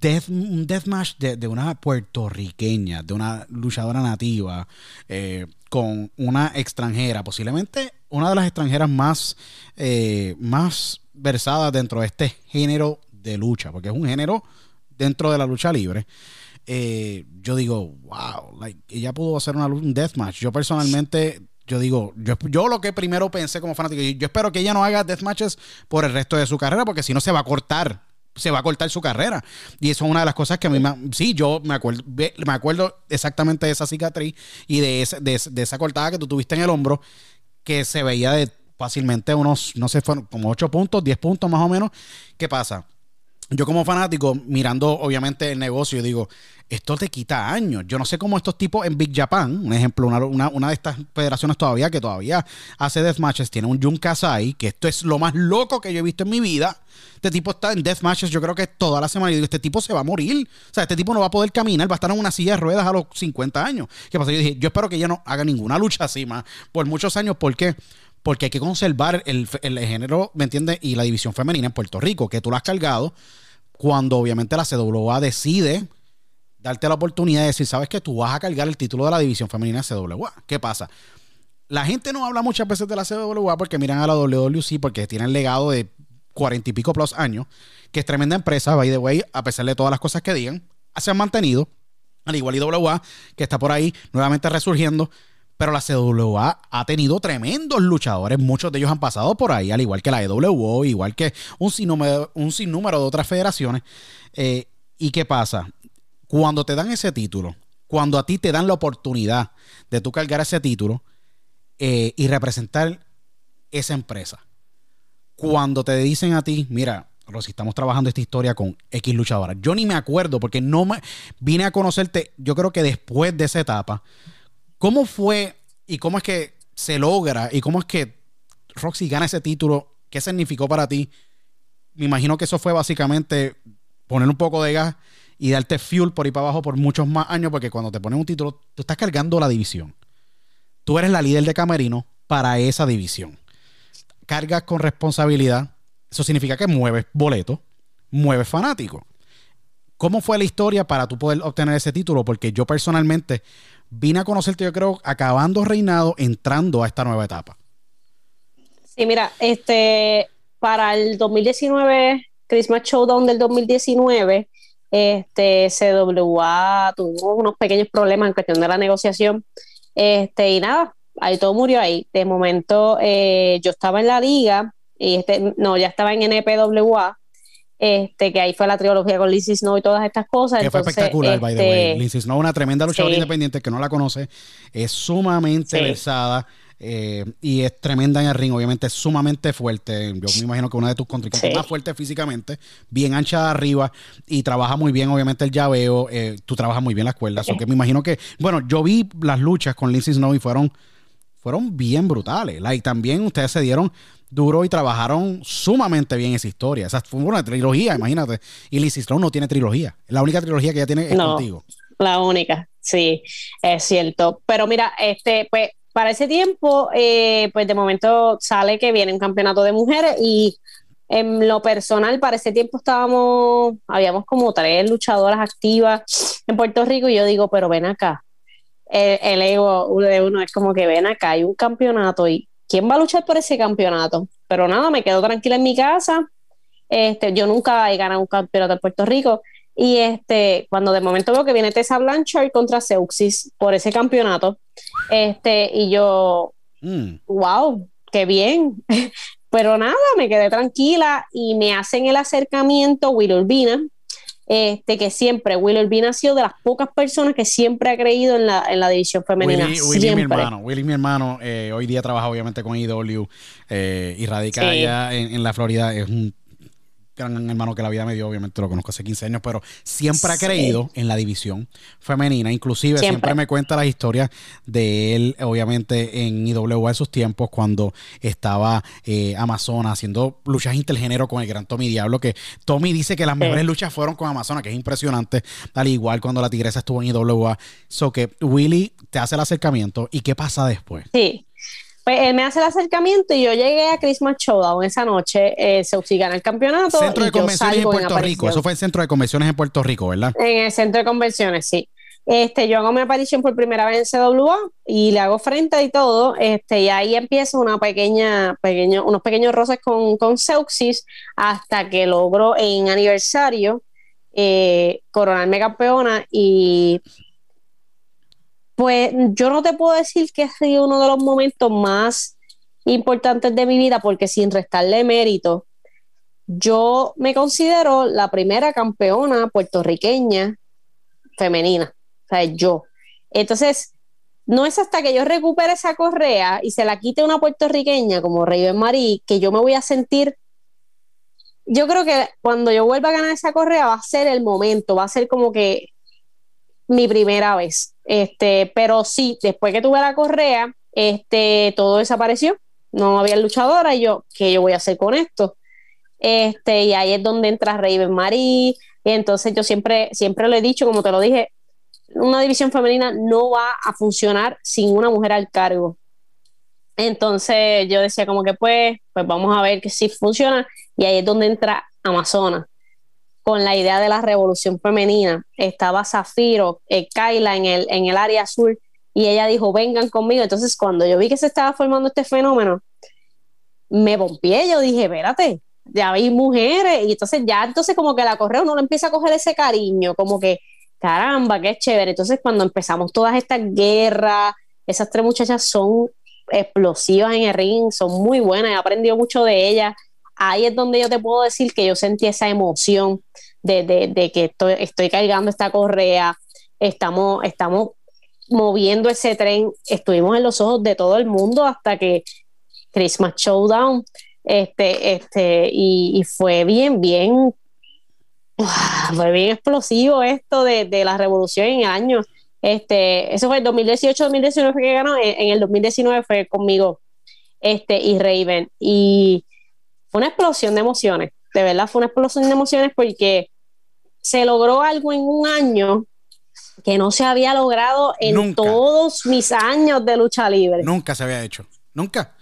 death, un deathmatch de, de, una puertorriqueña, de una luchadora nativa, eh, con una extranjera, posiblemente una de las extranjeras más, eh, más versadas dentro de este género de lucha, porque es un género dentro de la lucha libre. Eh, yo digo, wow, like, ella pudo hacer una, un deathmatch. Yo personalmente yo digo, yo, yo, lo que primero pensé como fanático, yo espero que ella no haga deathmatches por el resto de su carrera, porque si no se va a cortar se va a cortar su carrera. Y eso es una de las cosas que a mí me, sí, yo me acuerdo, me acuerdo exactamente de esa cicatriz y de, de, esa cortada que tú tuviste en el hombro, que se veía de fácilmente unos, no sé, fueron como 8 puntos, 10 puntos más o menos. ¿Qué pasa? Yo como fanático, mirando obviamente el negocio, digo, esto te quita años. Yo no sé cómo estos tipos en Big Japan, un ejemplo, una, una, de estas federaciones todavía que todavía hace deathmatches, tiene un Jun Kasai, que esto es lo más loco que yo he visto en mi vida. Este tipo está en deathmatches, yo creo que toda la semana. Y digo, este tipo se va a morir. O sea, este tipo no va a poder caminar, va a estar en una silla de ruedas a los 50 años. ¿Qué pasa? Yo dije, yo espero que ella no haga ninguna lucha así más por muchos años. ¿Por qué? Porque hay que conservar el, el género, ¿me entiendes? Y la división femenina en Puerto Rico, que tú la has cargado cuando obviamente la CWA decide darte la oportunidad de decir, sabes que tú vas a cargar el título de la división femenina CWA. ¿Qué pasa? La gente no habla muchas veces de la CWA porque miran a la WWC porque tienen legado de cuarenta y pico plus años, que es tremenda empresa, by the way, a pesar de todas las cosas que digan, se han mantenido, al igual IWA, que está por ahí nuevamente resurgiendo, pero la CWA ha tenido tremendos luchadores, muchos de ellos han pasado por ahí, al igual que la EWO, igual que un sinnúmero, un de otras federaciones. Eh, ¿Y qué pasa? Cuando te dan ese título, cuando a ti te dan la oportunidad de tú cargar ese título eh, y representar esa empresa, cuando te dicen a ti, mira, Rosy, estamos trabajando esta historia con X luchadora. Yo ni me acuerdo porque no me vine a conocerte, yo creo que después de esa etapa. ¿Cómo fue y cómo es que se logra y cómo es que Roxy gana ese título? ¿Qué significó para ti? Me imagino que eso fue básicamente poner un poco de gas y darte fuel por ahí para abajo por muchos más años, porque cuando te ponen un título, tú estás cargando la división. Tú eres la líder de Camerino para esa división. Cargas con responsabilidad. Eso significa que mueves boleto, mueves fanático. ¿Cómo fue la historia para tú poder obtener ese título? Porque yo personalmente vine a conocerte, yo creo, acabando reinado, entrando a esta nueva etapa. Sí, mira, este, para el 2019, Christmas Showdown del 2019, este, CWA tuvo unos pequeños problemas en cuestión de la negociación. Este, y nada, ahí todo murió ahí. De momento, eh, yo estaba en la liga, y este, no, ya estaba en NPWA, este, que ahí fue la trilogía con Lizzie Snow y todas estas cosas. Que fue espectacular, by the way. Este, Lizzie Snow, una tremenda luchadora independiente que no la conoce, es sumamente versada. Eh, y es tremenda en el ring, obviamente es sumamente fuerte. Yo me imagino que una de tus contrincantes más fuerte físicamente, bien ancha de arriba y trabaja muy bien, obviamente, el llaveo. Eh, tú trabajas muy bien las cuerdas. que me imagino que, bueno, yo vi las luchas con Lindsay Snow y fueron, fueron bien brutales. y también ustedes se dieron duro y trabajaron sumamente bien esa historia. Esa fue una trilogía, imagínate. Y Snow no tiene trilogía. La única trilogía que ella tiene es contigo. La única, sí, es cierto. Pero mira, este, pues para ese tiempo, eh, pues de momento sale que viene un campeonato de mujeres y en lo personal, para ese tiempo estábamos, habíamos como tres luchadoras activas en Puerto Rico y yo digo, pero ven acá, el, el ego de uno es como que ven acá, hay un campeonato y ¿quién va a luchar por ese campeonato? Pero nada, me quedo tranquila en mi casa. Este, yo nunca he ganado un campeonato en Puerto Rico. Y este, cuando de momento veo que viene Tessa Blanchard contra Seuxis por ese campeonato, este, y yo, wow, mm. qué bien. *laughs* Pero nada, me quedé tranquila y me hacen el acercamiento Will Urbina, este, que siempre, Will Urbina ha sido de las pocas personas que siempre ha creído en la, en la división femenina. Willy, mi hermano, Willy mi hermano, eh, hoy día trabaja obviamente con IW eh, y radica allá en, en, la Florida, es un gran hermano que la vida me dio, obviamente lo conozco hace 15 años, pero siempre ha creído en la división femenina, inclusive siempre, me cuenta las historias de él, obviamente en IWA en sus tiempos, cuando estaba eh, Amazona haciendo luchas intergénero con el gran Tommy Diablo, que Tommy dice que las mejores luchas fueron con Amazona, que es impresionante, al igual cuando la tigresa estuvo en IWA. So que Willy te hace el acercamiento y qué pasa después. Sí, pues él me hace el acercamiento y yo llegué a Christmas Showdown esa noche, eh, se gana el campeonato. Centro de convenciones en Puerto Rico, eso fue el centro de convenciones en Puerto Rico, ¿verdad? En el centro de convenciones, sí. Este, yo hago mi aparición por primera vez en CWA y le hago frente y todo, este, y ahí empieza una pequeña, pequeño, unos pequeños roces con, con Seuxis hasta que logro en aniversario eh, coronarme campeona y pues yo no te puedo decir que ha sido uno de los momentos más importantes de mi vida, porque sin restarle mérito, yo me considero la primera campeona puertorriqueña femenina. O sea, yo. Entonces, no es hasta que yo recupere esa correa y se la quite una puertorriqueña como Raven Marie que yo me voy a sentir. Yo creo que cuando yo vuelva a ganar esa correa va a ser el momento, va a ser como que mi primera vez. Este, pero sí, después que tuve la correa, este, todo desapareció. No había luchadora y yo, ¿qué yo voy a hacer con esto? Este, y ahí es donde entra Raven Marie. Y entonces yo siempre, siempre lo he dicho, como te lo dije, una división femenina no va a funcionar sin una mujer al cargo. Entonces yo decía como que pues, pues vamos a ver que sí funciona. Y ahí es donde entra Amazona con la idea de la revolución femenina. Estaba Zafiro, eh, Kaila en el, en el área azul, y ella dijo, vengan conmigo. Entonces, cuando yo vi que se estaba formando este fenómeno, me bompié, yo dije, espérate, ya hay mujeres, y entonces ya, entonces como que la correo uno empieza a coger ese cariño, como que, caramba, qué chévere. Entonces, cuando empezamos todas estas guerras, esas tres muchachas son explosivas en el ring, son muy buenas, he aprendido mucho de ellas ahí es donde yo te puedo decir que yo sentí esa emoción de, que estoy, cargando esta correa, estamos, estamos moviendo ese tren, estuvimos en los ojos de todo el mundo hasta que Christmas Showdown, este, este, y, fue bien, bien, fue bien explosivo esto de, la revolución en años. Este, eso fue el 2018-2019 que ganó, en, en, el 2019 fue conmigo este, y Raven. Y una explosión de emociones, de verdad fue una explosión de emociones porque se logró algo en un año que no se había logrado en todos mis años de lucha libre. Nunca se había hecho, nunca.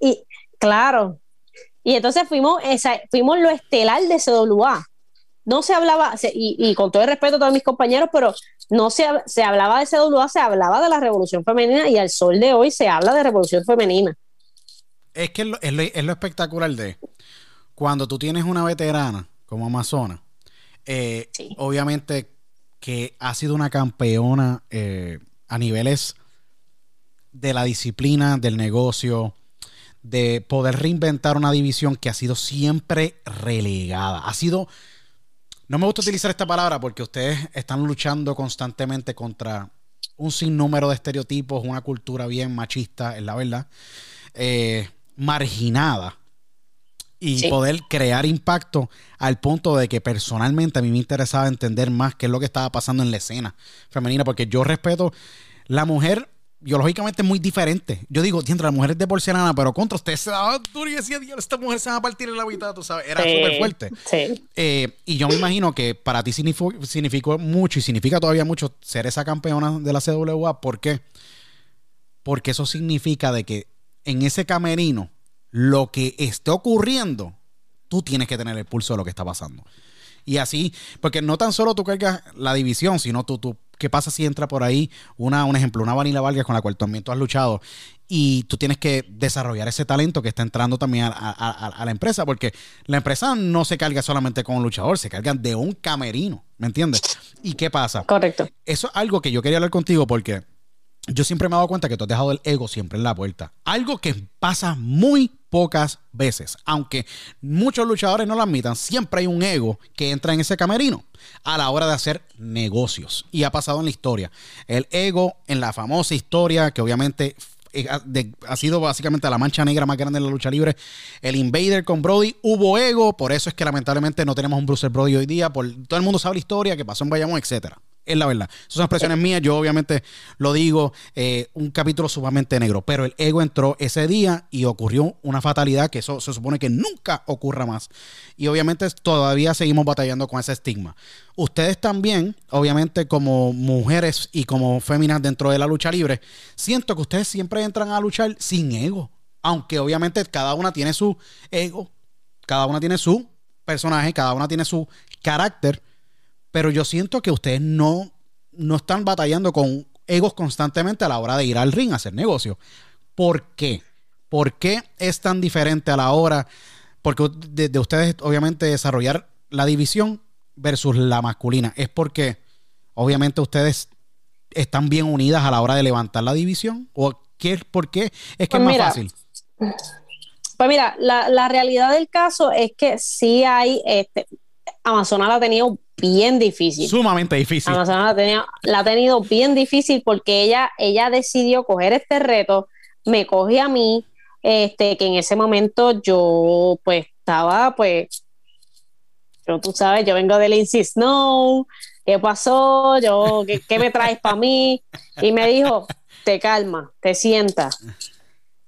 Y claro, y entonces fuimos, esa, fuimos lo estelar de CWA. No se hablaba, y, con todo el respeto a todos mis compañeros, pero no se, se hablaba de CWA, se hablaba de la revolución femenina y al sol de hoy se habla de revolución femenina. Es que es lo, espectacular de cuando tú tienes una veterana como Amazona, eh, obviamente que ha sido una campeona eh, a niveles de la disciplina, del negocio, de poder reinventar una división que ha sido siempre relegada. Ha sido, no me gusta utilizar esta palabra porque ustedes están luchando constantemente contra un sinnúmero de estereotipos, una cultura bien machista, es la verdad. Eh, marginada y poder crear impacto al punto de que personalmente a mí me interesaba entender más qué es lo que estaba pasando en la escena femenina, porque yo respeto la mujer biológicamente es muy diferente. Yo digo, tiene la mujer es de porcelana, pero contra usted se daba duro y decía, Dios, esta mujer se va a partir en la mitad, tú sabes, era súper fuerte. Eh, y yo me imagino que para ti significó, significó, mucho y significa todavía mucho ser esa campeona de la CWA. ¿Por qué? Porque eso significa de que en ese camerino, lo que esté ocurriendo, tú tienes que tener el pulso de lo que está pasando. Y así, porque no tan solo tú cargas la división, sino tú, tú qué pasa si entra por ahí una, un ejemplo, una Vanilla Vargas con la cual también tú has luchado y tú tienes que desarrollar ese talento que está entrando también a, a- a- a la empresa, porque la empresa no se carga solamente con un luchador, se cargan de un camerino, ¿me entiendes? ¿Y qué pasa? Correcto. Eso es algo que yo quería hablar contigo porque yo siempre me he dado cuenta que tú has dejado el ego siempre en la puerta. Algo que pasa muy pocas veces. Aunque muchos luchadores no lo admitan, siempre hay un ego que entra en ese camerino a la hora de hacer negocios. Y ha pasado en la historia. El ego en la famosa historia que obviamente eh, ha, sido básicamente la mancha negra más grande en la lucha libre. El Invader con Brody hubo ego, por eso es que lamentablemente no tenemos un Bruce Brody hoy día. Por, todo el mundo sabe la historia que pasó en Bayamón, etcétera. Es la verdad. Esas son expresiones mías. Yo obviamente lo digo. eh, un capítulo sumamente negro. Pero el ego entró ese día y ocurrió una fatalidad que eso se supone que nunca ocurra más. Y obviamente todavía seguimos batallando con ese estigma. Ustedes también, obviamente como mujeres y como féminas dentro de la lucha libre, siento que ustedes siempre entran a luchar sin ego. Aunque obviamente cada una tiene su ego. Cada una tiene su personaje. Cada una tiene su carácter pero yo siento que ustedes no, no están batallando con egos constantemente a la hora de ir al ring a hacer negocio. ¿Por qué? ¿Por qué es tan diferente a la hora? Porque de, de ustedes, obviamente, desarrollar la división versus la masculina. Es porque, obviamente, ustedes están bien unidas a la hora de levantar la división. ¿O qué, por qué es que Pues es más mira, fácil? Pues mira, la, la realidad del caso es que sí hay, este, Amazonas la ha tenido bien difícil. Sumamente difícil. Amazonas la ha tenido, la ha tenido bien difícil porque ella, ella decidió coger este reto, me coge a mí, este, que en ese momento yo pues estaba pues, yo tú sabes, yo vengo del Lindsay Snow, ¿qué pasó? Yo, ¿qué, qué me traes para mí? Y me dijo, te calma, te sientas.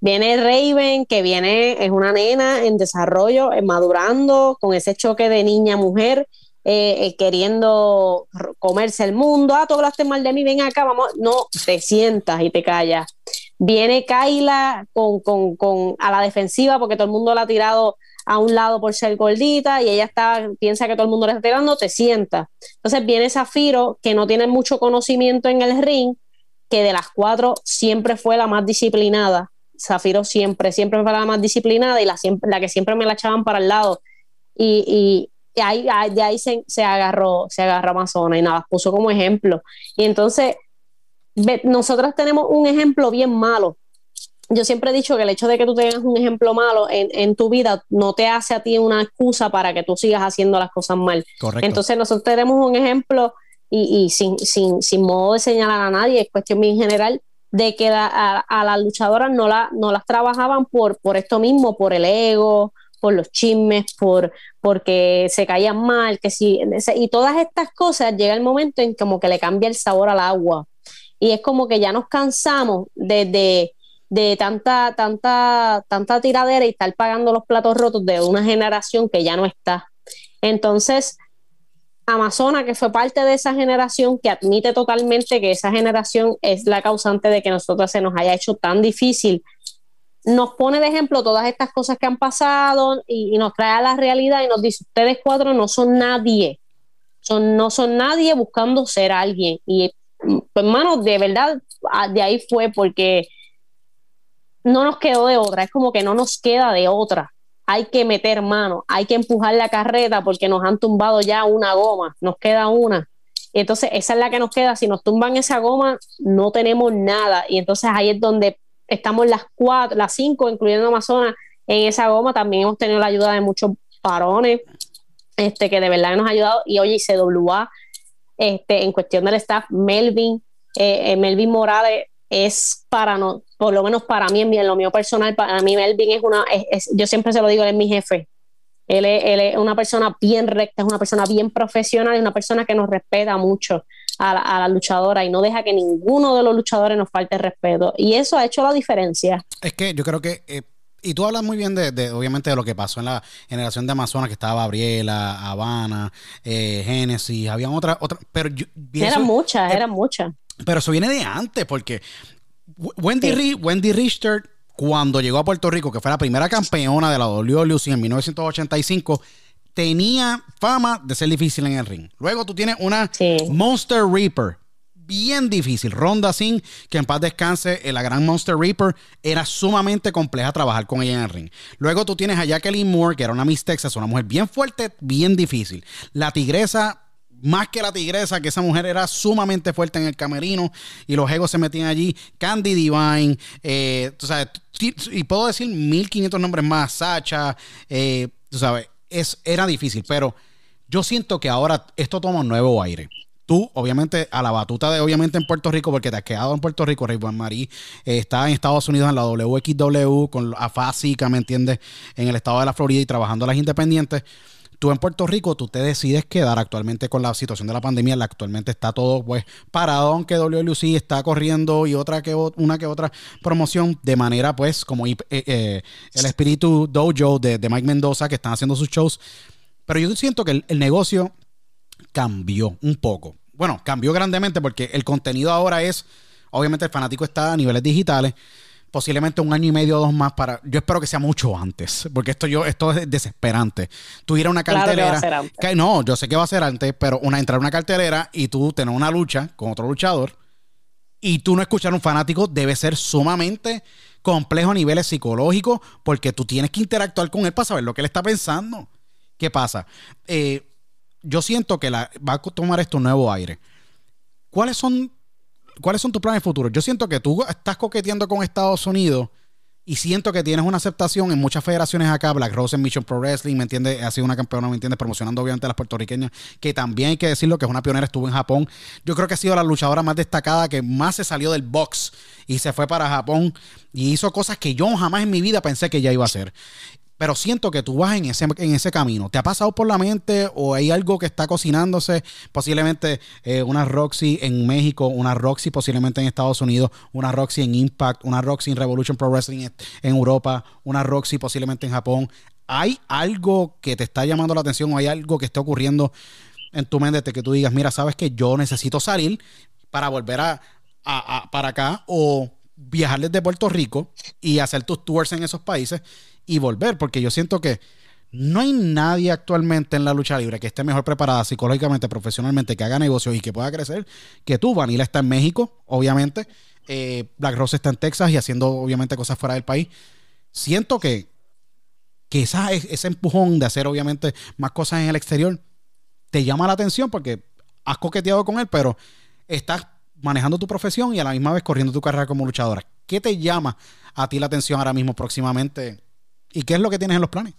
Viene Raven, que viene, es una nena en desarrollo, eh, madurando, con ese choque de niña-mujer, eh, eh, queriendo comerse el mundo. Ah, tú hablaste mal de mí, ven acá, vamos. No, te sientas y te callas. Viene Kaila con, con, con, a la defensiva porque todo el mundo la ha tirado a un lado por ser gordita y ella está, piensa que todo el mundo le está tirando, te sientas. Entonces viene Zafiro, que no tiene mucho conocimiento en el ring, que de las cuatro siempre fue la más disciplinada. Zafiro siempre, siempre fue la más disciplinada y la, siempre, la que siempre me la echaban para el lado. Y, y, y ahí, de ahí se, se agarró, se agarró Amazona y nada, las puso como ejemplo. Y entonces, ve- nosotros tenemos un ejemplo bien malo. Yo siempre he dicho que el hecho de que tú tengas un ejemplo malo en, en tu vida no te hace a ti una excusa para que tú sigas haciendo las cosas mal. Correcto. Entonces nosotros tenemos un ejemplo y, y sin, sin, sin modo de señalar a nadie, es cuestión bien general, de que a, a las luchadoras no, la, no las trabajaban por, por esto mismo, por el ego, por los chismes, por porque se caían mal, que si, y todas estas cosas llega el momento en como que le cambia el sabor al agua. Y es como que ya nos cansamos de, de, de tanta, tanta, tanta tiradera y estar pagando los platos rotos de una generación que ya no está. Entonces, Amazona, que fue parte de esa generación, que admite totalmente que esa generación es la causante de que nosotros se nos haya hecho tan difícil, nos pone de ejemplo todas estas cosas que han pasado y, nos trae a la realidad y nos dice, ustedes cuatro no son nadie, son, no son nadie buscando ser alguien. Y, pues, hermano, de verdad, de ahí fue porque no nos quedó de otra, es como que no nos queda de otra. Hay que meter mano, hay que empujar la carreta porque nos han tumbado ya una goma, nos queda una. Entonces esa es la que nos queda. Si nos tumban esa goma, no tenemos nada. Y entonces ahí es donde estamos las cuatro, las cinco, incluyendo Amazonas, en esa goma. También hemos tenido la ayuda de muchos varones este, que de verdad nos ha ayudado. Y oye, CWA, este, en cuestión del staff, Melvin, eh, eh, Melvin Morales es para no, por lo menos para mí, en, lo mío personal, para mí Melvin es una, es- es- yo siempre se lo digo, él es mi jefe. Él es, él es una persona bien recta, es una persona bien profesional, es una persona que nos respeta mucho a la, a la luchadora y no deja que ninguno de los luchadores nos falte respeto. Y eso ha hecho la diferencia. Es que yo creo que. eh, y tú hablas muy bien de, de, obviamente, de lo que pasó en la generación de Amazonas, que estaba Gabriela, Habana, eh, Génesis, habían otras, otras, pero yo, eran muchas, eran muchas. pero eso viene de antes, porque Wendy, Sí. Wendy Richter, cuando llegó a Puerto Rico, que fue la primera campeona de la WWC en 1985, tenía fama de ser difícil en el ring. Luego tú tienes una Sí. Monster Reaper, bien difícil. Ronda Sin, que en paz descanse, la gran Monster Reaper, era sumamente compleja trabajar con ella en el ring. Luego tú tienes a Jacqueline Moore, que era una Miss Texas, una mujer bien fuerte, bien difícil. La tigresa más que la tigresa, que esa mujer era sumamente fuerte en el camerino y los egos se metían allí. Candy Divine, eh, tú sabes, y puedo decir 1500 nombres más, Sacha, eh, tú sabes, es, era difícil, pero yo siento que ahora esto toma un nuevo aire. Tú, obviamente, a la batuta de, obviamente, en Puerto Rico, porque te has quedado en Puerto Rico, Raymond Marí eh, está en Estados Unidos en la WXW, con AFASICA, ¿me entiendes? En el estado de la Florida y trabajando a las independientes tú en Puerto Rico, tú te decides quedar actualmente con la situación de la pandemia, la actualmente está todo pues parado, aunque WLC está corriendo y otra que una que otra promoción de manera pues como eh, eh, el espíritu dojo de, Mike Mendoza que están haciendo sus shows. Pero yo siento que el negocio cambió un poco. Bueno, cambió grandemente porque el contenido ahora es, obviamente el fanático está a niveles digitales posiblemente un año y medio o dos más para. Yo espero que sea mucho antes, porque esto yo esto es desesperante. Tuviera una cartelera. no, yo sé que va a ser antes, pero una entrar a una cartelera y tú tener una lucha con otro luchador y tú no escuchar a un fanático debe ser sumamente complejo a niveles psicológicos, porque tú tienes que interactuar con él para saber lo que él está pensando. ¿Qué pasa? Eh, yo siento que la, va a tomar esto un nuevo aire. ¿Cuáles son ¿cuáles son tus planes futuros? Yo siento que tú estás coqueteando con Estados Unidos y siento que tienes una aceptación en muchas federaciones acá, Black Rose en Mission Pro Wrestling, ¿me entiendes? Ha sido una campeona, ¿me entiendes? Promocionando obviamente a las puertorriqueñas, que también hay que decirlo que es una pionera, estuvo en Japón. Yo creo que ha sido la luchadora más destacada, que más se salió del box y se fue para Japón y hizo cosas que yo jamás en mi vida pensé que ella iba a hacer pero siento que tú vas en ese, en ese camino. ¿Te ha pasado por la mente o hay algo que está cocinándose? Posiblemente eh, una Roxy en México, una Roxy posiblemente en Estados Unidos, una Roxy en Impact, una Roxy en Revolution Pro Wrestling en Europa, una Roxy posiblemente en Japón. ¿Hay algo que te está llamando la atención o hay algo que esté ocurriendo en tu mente que tú digas, mira, sabes que yo necesito salir para volver a, para acá o viajar desde Puerto Rico y hacer tus tours en esos países y volver, porque yo siento que no hay nadie actualmente en la lucha libre que esté mejor preparada psicológicamente, profesionalmente, que haga negocios y que pueda crecer que tú. Vanilla está en México, obviamente. Eh, Black Rose está en Texas y haciendo, obviamente, cosas fuera del país. Siento que, que esa, ese empujón de hacer, obviamente, más cosas en el exterior te llama la atención porque has coqueteado con él, pero estás manejando tu profesión y a la misma vez corriendo tu carrera como luchadora. ¿Qué te llama a ti la atención ahora mismo próximamente ¿Y qué es lo que tienes en los planes?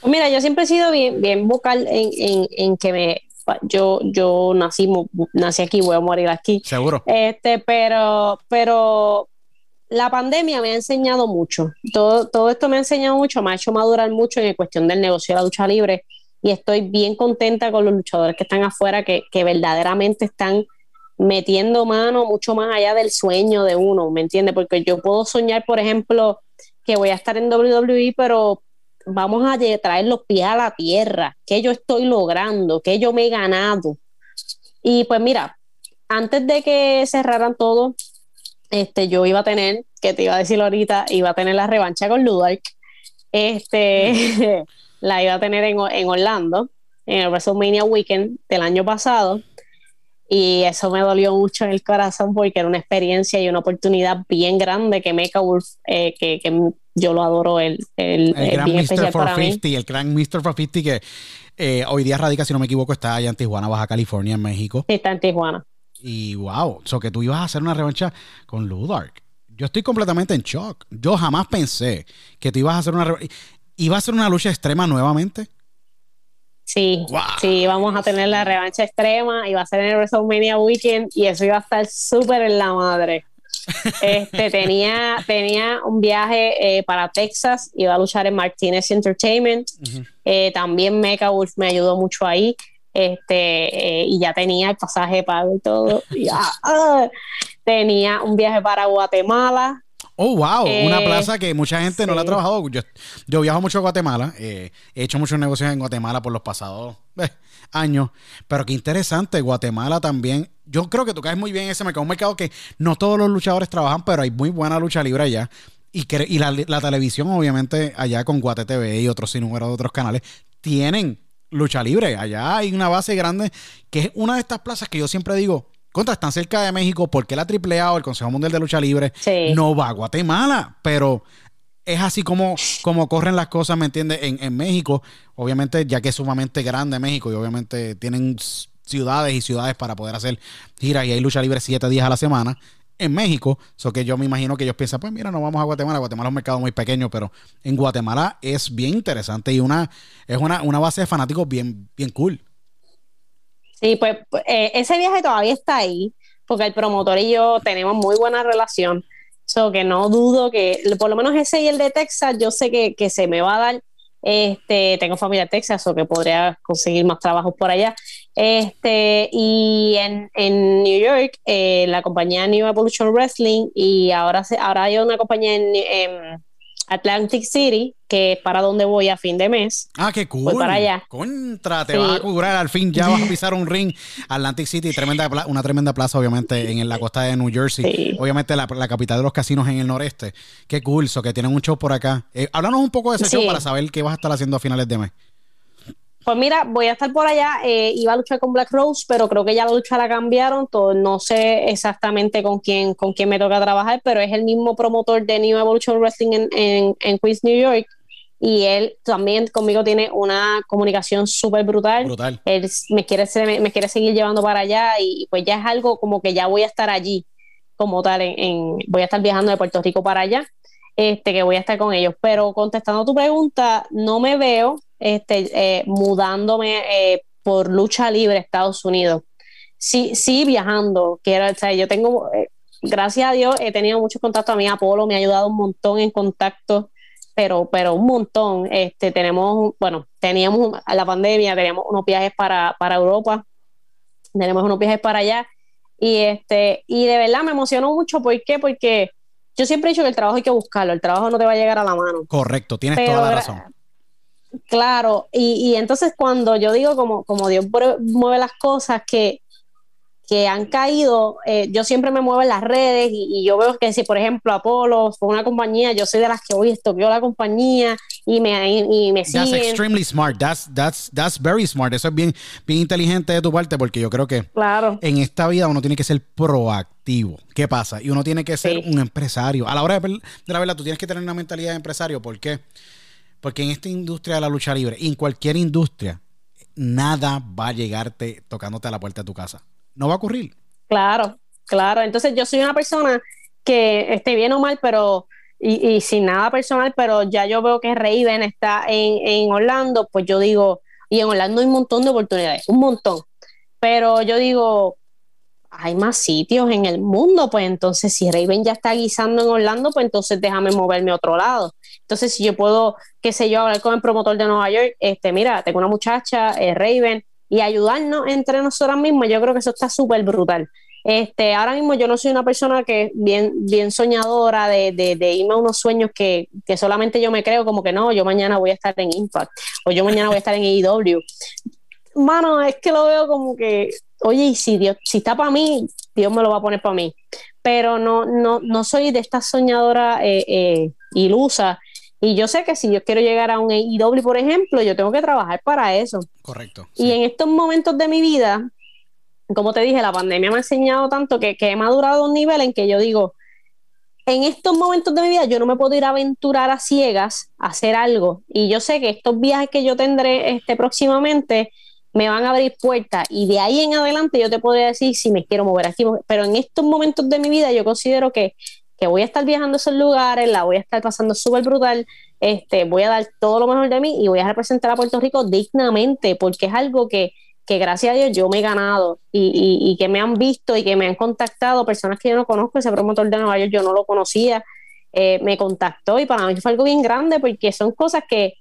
Pues mira, yo siempre he sido bien, bien vocal en, que me, yo, yo nací, nací aquí, voy a morir aquí. Seguro. Este, pero, pero la pandemia me ha enseñado mucho. Todo, todo esto me ha enseñado mucho, me ha hecho madurar mucho en cuestión del negocio de la lucha libre. Y estoy bien contenta con los luchadores que están afuera, que, que verdaderamente están metiendo mano mucho más allá del sueño de uno, ¿me entiendes? Porque yo puedo soñar, por ejemplo, que voy a estar en WWE, pero vamos a traer los pies a la tierra, que yo estoy logrando, que yo me he ganado. Y pues mira, antes de que cerraran todo, este, yo iba a tener, que te iba a decir ahorita, iba a tener la revancha con Ludark. Este, *laughs* la iba a tener en, en Orlando, en el WrestleMania Weekend del año pasado. Y eso me dolió mucho en el corazón porque era una experiencia y una oportunidad bien grande que Mecha Wolf, eh, que, que, yo lo adoro, el, el, el, gran Mr. 450, el gran Mr. 450 que eh, hoy día radica, si no me equivoco, está allá en Tijuana, Baja California, en México. está en Tijuana. Y wow, so que tú ibas a hacer una revancha con Ludark. Yo estoy completamente en shock. Yo jamás pensé que tú ibas a hacer una revancha. ¿Iba a ser una lucha extrema nuevamente? Sí, sí, vamos a tener la revancha extrema y va a ser en el WrestleMania Weekend y eso iba a estar súper en la madre. *laughs* Este, tenía, tenía un viaje eh, para Texas, iba a luchar en Martinez Entertainment. Eh, también Mecha Wolf me ayudó mucho ahí. Este, eh, y ya tenía el pasaje pago y todo. Ah, tenía un viaje para Guatemala, Oh, wow, una eh, plaza que mucha gente no la ha trabajado. Yo, yo viajo mucho a Guatemala, eh, he hecho muchos negocios en Guatemala por los pasados eh, años, pero qué interesante, Guatemala también. Yo creo que tú caes muy bien en ese mercado, un mercado que no todos los luchadores trabajan, pero hay muy buena lucha libre allá. Y, y la, televisión, obviamente, allá con Guate TV y otros sinnúmero de otros canales, tienen lucha libre. Allá hay una base grande que es una de estas plazas que yo siempre digo, contra, están cerca de México, ¿por qué la AAA o el Consejo Mundial de Lucha Libre no va a Guatemala? Pero es así como, como corren las cosas, ¿me entiendes? En, en México, obviamente, ya que es sumamente grande México y obviamente tienen ciudades y ciudades para poder hacer giras y hay lucha libre siete días a la semana en México, so que yo me imagino que ellos piensan, pues mira, no vamos a Guatemala, Guatemala es un mercado muy pequeño, pero en Guatemala es bien interesante y una es una, una base de fanáticos bien, bien cool. Sí, pues eh, ese viaje todavía está ahí, porque el promotor y yo tenemos muy buena relación, so que no dudo que, por lo menos ese y el de Texas, yo sé que, que se me va a dar este, tengo familia en Texas, o que podría conseguir más trabajos por allá. Este, y en, en New York, eh, la compañía New Evolution Wrestling, y ahora, se, ahora hay una compañía en Atlantic City, que es para donde voy a fin de mes. Ah, qué cool. Voy para allá. Contra, te vas a curar al fin, ya vas a *laughs* pisar un ring. Atlantic City, tremenda, una tremenda plaza, obviamente, en la costa de New Jersey. Obviamente, la, capital de los casinos en el noreste. Qué cool, so que tienen un show por acá. Eh, háblanos un poco de ese show para saber qué vas a estar haciendo a finales de mes. Pues mira, voy a estar por allá. Eh, iba a luchar con Black Rose, pero creo que ya la lucha la cambiaron. Todo, no sé exactamente con quién, con quién me toca trabajar, pero es el mismo promotor de New Evolution Wrestling en, en, en Queens, New York. Y él también conmigo tiene una comunicación súper brutal. Brutal. Él me quiere, me, quiere seguir llevando para allá y pues ya es algo como que ya voy a estar allí como tal. En, voy a estar viajando de Puerto Rico para allá. Este, que voy a estar con ellos. Pero contestando tu pregunta, no me veo este, eh, mudándome eh, por lucha libre a Estados Unidos. Sí, sí viajando, quiero, o yo tengo, eh, gracias a Dios, he tenido muchos contactos a mí, Apolo me ha ayudado un montón en contacto, pero, pero un montón. Este, tenemos, bueno, teníamos a la pandemia, teníamos unos viajes para, para Europa, tenemos unos viajes para allá, y este, y de verdad me emocionó mucho, ¿por qué? Porque yo siempre he dicho que el trabajo hay que buscarlo, el trabajo no te va a llegar a la mano. Correcto, tienes toda la razón. Claro, y, y, entonces cuando yo digo como, como Dios mueve las cosas que, que han caído, eh, yo siempre me muevo en las redes y, yo veo que si por ejemplo Apolo fue una compañía, yo soy de las que hoy estoqueo la compañía y me, y, me siguen. That's extremely smart, that's, that's, that's very smart, eso es bien, bien inteligente de tu parte porque yo creo que claro. en esta vida uno tiene que ser proactivo. ¿Qué pasa? Y uno tiene que ser un empresario. A la hora de, de la verdad, tú tienes que tener una mentalidad de empresario, ¿por qué? Porque en esta industria de la lucha libre, y en cualquier industria, nada va a llegarte tocándote a la puerta de tu casa. No va a ocurrir. Claro, claro. Entonces yo soy una persona que esté bien o mal, pero y, sin nada personal, pero ya yo veo que Raven está en, en, Orlando, pues yo digo, y en Orlando hay un montón de oportunidades, un montón. Pero yo digo, hay más sitios en el mundo, pues entonces si Raven ya está guisando en Orlando, pues entonces déjame moverme a otro lado. Entonces, si yo puedo, qué sé yo, hablar con el promotor de Nueva York, este, mira, tengo una muchacha, eh, Raven, y ayudarnos entre nosotras mismas, yo creo que eso está súper brutal. Este, ahora mismo yo no soy una persona que bien, bien soñadora de, de, irme a unos sueños que, que, solamente yo me creo como que no, yo mañana voy a estar en Impact o yo mañana voy a estar en AEW. Mano, es que lo veo como que, oye, y si Dios, si está para mí, Dios me lo va a poner para mí. Pero no, no, no soy de esta soñadora eh, eh, ilusa y yo sé que si yo quiero llegar a un AEW, por ejemplo, yo tengo que trabajar para eso. Correcto. Y en estos momentos de mi vida, como te dije, la pandemia me ha enseñado tanto que, que he madurado a un nivel en que yo digo, en estos momentos de mi vida yo no me puedo ir a aventurar a ciegas a hacer algo. Y yo sé que estos viajes que yo tendré este, próximamente me van a abrir puertas y de ahí en adelante yo te podría decir si me quiero mover aquí. Pero en estos momentos de mi vida yo considero que que voy a estar viajando a esos lugares, la voy a estar pasando súper brutal, este, voy a dar todo lo mejor de mí y voy a representar a Puerto Rico dignamente, porque es algo que, que gracias a Dios yo me he ganado y, y, que me han visto y que me han contactado personas que yo no conozco, ese promotor de Nueva York yo no lo conocía, eh, me contactó y para mí fue algo bien grande porque son cosas que,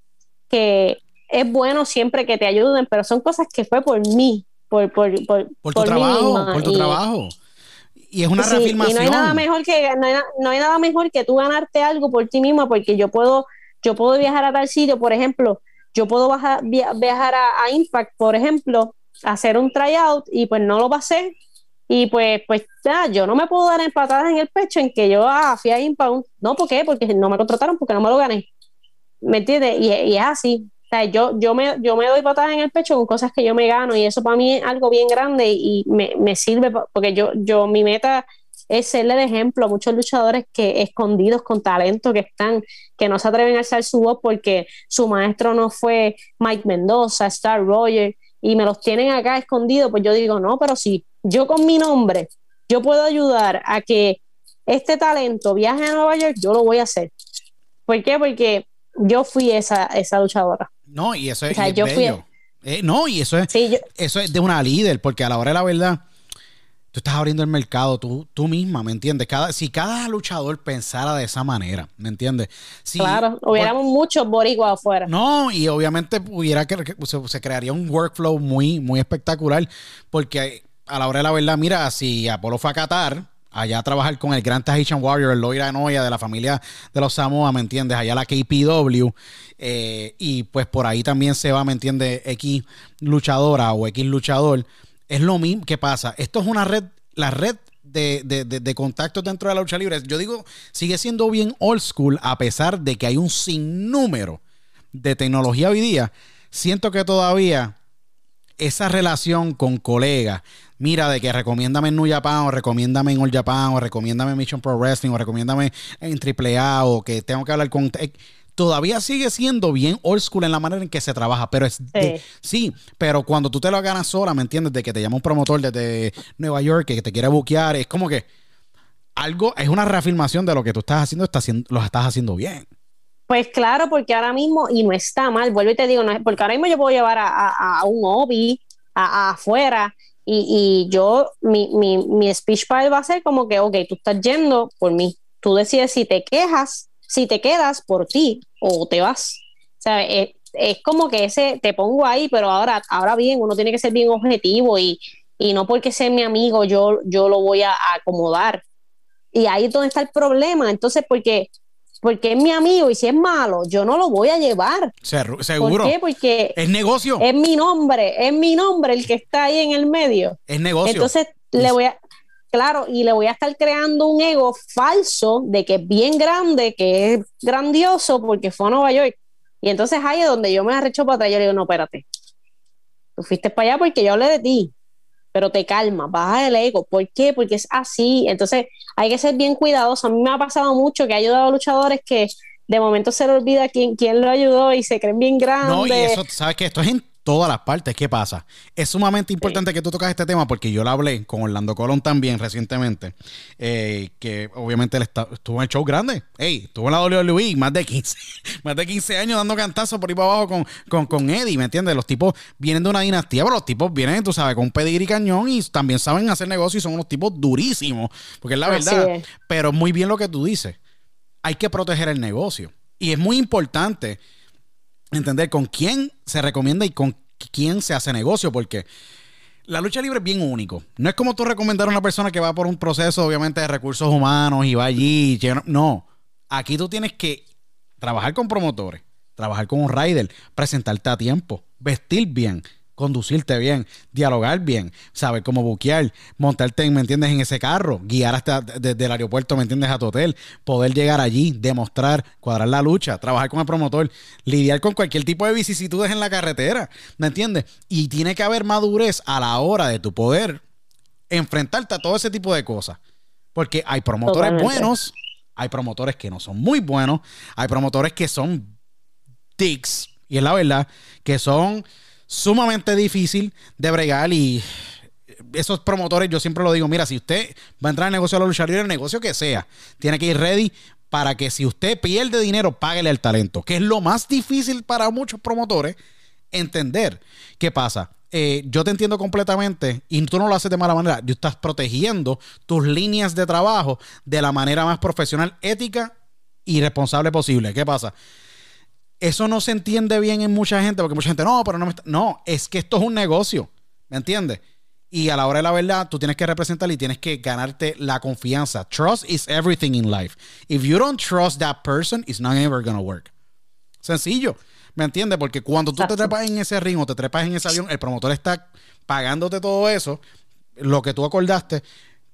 que es bueno siempre que te ayuden, pero son cosas que fue por mí, por, por, por, por tu trabajo, por tu trabajo y es una reafirmación. Y no hay nada mejor que no hay, nada mejor que tú ganarte algo por ti misma, porque yo puedo yo puedo viajar a tal sitio, por ejemplo, yo puedo viajar a, Impact, por ejemplo, hacer un tryout y pues no lo pasé y pues pues ya, yo no me puedo dar en patadas en el pecho en que yo ah, fui a Impact, no, ¿por qué? Porque no me contrataron porque no me lo gané. ¿Me entiendes? Y, y es así. Sea, yo, yo, me, yo me doy patadas en el pecho con cosas que yo me gano y eso para mí es algo bien grande y me, me sirve porque yo, yo, mi meta es serle de ejemplo a muchos luchadores que escondidos con talento que están, que no se atreven a alzar su voz porque su maestro no fue Mike Mendoza, Star Roger, y me los tienen acá escondidos, pues yo digo, no, pero si yo con mi nombre, yo puedo ayudar a que este talento viaje a Nueva York, yo lo voy a hacer. ¿Por qué? Porque yo fui esa, esa luchadora. No, y eso es, bello. Eh, no, y eso es, eso es de una líder, porque a la hora de la verdad, tú estás abriendo el mercado tú, tú misma, ¿me entiendes? Cada, si cada luchador pensara de esa manera, ¿me entiendes? claro, hubiéramos muchos boricuas afuera. No, y obviamente hubiera que, se, crearía un workflow muy, muy espectacular, porque a la hora de la verdad, mira, si Apolo fue a Qatar, allá a trabajar con el gran Tahitian Warrior, el Loira Noya de la familia de los Samoa, ¿me entiendes? Allá la KPW. Eh, y pues por ahí también se va, ¿me entiendes? X luchadora o X luchador es lo mismo que pasa. Esto es una red, la red de, de, contactos dentro de la lucha libre. Yo digo, sigue siendo bien old school a pesar de que hay un sinnúmero de tecnología hoy día. Siento que todavía esa relación con colegas, mira, de que recomiéndame en New Japan, o recomiéndame en All Japan, o recomiéndame en Mission Pro Wrestling, o recomiéndame en AAA, o que tengo que hablar con todavía sigue siendo bien old school en la manera en que se trabaja, pero es sí. pero cuando tú te lo ganas sola, ¿me entiendes? De que te llama un promotor desde Nueva York que te quiere buquear, es como que algo, es una reafirmación de lo que tú estás haciendo, estás haciendo lo estás haciendo bien. Pues claro, porque ahora mismo, y no está mal, vuelvo y te digo, porque ahora mismo yo puedo llevar a, un hobby afuera y, yo, mi, mi, mi speech va a ser como que, ok, tú estás yendo por mí, tú decides si te quejas si te quedas por ti o te vas. O sea, es, como que ese te pongo ahí, pero ahora, ahora bien, uno tiene que ser bien objetivo y, no porque sea mi amigo yo, yo lo voy a, acomodar. Y ahí es donde está el problema. Entonces, porque porque es mi amigo y si es malo, yo no lo voy a llevar. Seguro. ¿Por qué? Porque es negocio. Es mi nombre, es mi nombre el que está ahí en el medio. Es negocio. Entonces le voy a claro, y le voy a estar creando un ego falso de que es bien grande, que es grandioso porque fue a Nueva York. Y entonces ahí es donde yo me arrecho para atrás y le digo, no, espérate. Tú fuiste para allá porque yo hablé de ti, pero te calma, baja el ego. ¿Por qué? Porque es así. Entonces hay que ser bien cuidadoso. A mí me ha pasado mucho que ha ayudado a luchadores que de momento se le olvida quién, quién lo ayudó y se creen bien grandes. No, y eso, ¿sabes qué? Esto es todas las partes. ¿Qué pasa? Es sumamente importante que tú tocas este tema porque yo lo hablé con Orlando Colón también recientemente, eh, que obviamente él estuvo en el show grande. Ey, estuvo en la WWE más de 15, *laughs* más de 15 años dando cantazos por ahí para abajo con, con, con Eddie, ¿me entiendes? Los tipos vienen de una dinastía, pero los tipos vienen, tú sabes, con un y cañón y también saben hacer negocio y son unos tipos durísimos, porque es la verdad. Pero muy bien lo que tú dices. Hay que proteger el negocio. Y es muy importante entender con quién se recomienda y con quién se hace negocio, porque la lucha libre es bien único. No es como tú recomendar a una persona que va por un proceso, obviamente, de recursos humanos y va allí. No, aquí tú tienes que trabajar con promotores, trabajar con un rider, presentarte a tiempo, vestir bien, conducirte bien, dialogar bien, saber cómo buquear, montarte, ¿me entiendes?, en ese carro, guiar hasta desde el aeropuerto, ¿me entiendes?, a tu hotel, poder llegar allí, demostrar, cuadrar la lucha, trabajar con el promotor, lidiar con cualquier tipo de vicisitudes en la carretera, ¿me entiendes? Y tiene que haber madurez a la hora de tu poder enfrentarte a todo ese tipo de cosas. Porque hay promotores buenos, hay promotores que no son muy buenos, hay promotores que son dicks, y es la verdad, que son sumamente difícil de bregar y esos promotores, yo siempre lo digo, mira, si usted va a entrar en el negocio de la lucha el negocio que sea, tiene que ir ready para que si usted pierde dinero, páguele el talento, que es lo más difícil para muchos promotores entender. ¿Qué pasa? Eh, yo te entiendo completamente y tú no lo haces de mala manera. Tú estás protegiendo tus líneas de trabajo de la manera más profesional, ética y responsable posible. ¿Qué pasa? Eso no se entiende bien en mucha gente, porque mucha gente, no, pero no me está... No, es que esto es un negocio, ¿me entiendes? Y a la hora de la verdad, tú tienes que representar y tienes que ganarte la confianza. Trust is everything in life. If you don't trust that person, it's not ever gonna work. Sencillo. ¿Me entiendes? Porque cuando tú te trepas en ese ring o te trepas en ese avión, el promotor está pagándote todo eso, lo que tú acordaste,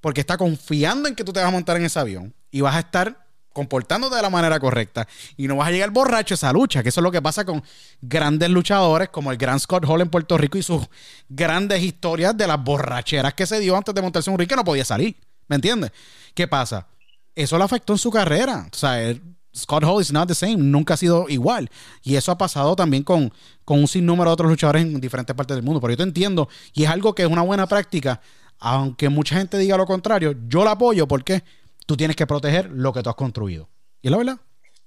porque está confiando en que tú te vas a montar en ese avión y vas a estar comportándote de la manera correcta y no vas a llegar borracho a esa lucha, que eso es lo que pasa con grandes luchadores como el gran Scott Hall en Puerto Rico y sus grandes historias de las borracheras que se dio antes de montarse un ring que no podía salir. ¿Me entiendes? ¿Qué pasa? Eso le afectó en su carrera. O sea, Scott Hall is not the same, nunca ha sido igual. Y eso ha pasado también con, con un sinnúmero de otros luchadores en diferentes partes del mundo. Pero yo te entiendo, y es algo que es una buena práctica, aunque mucha gente diga lo contrario, yo la apoyo porque tú tienes que proteger lo que tú has construido. ¿Y es la verdad?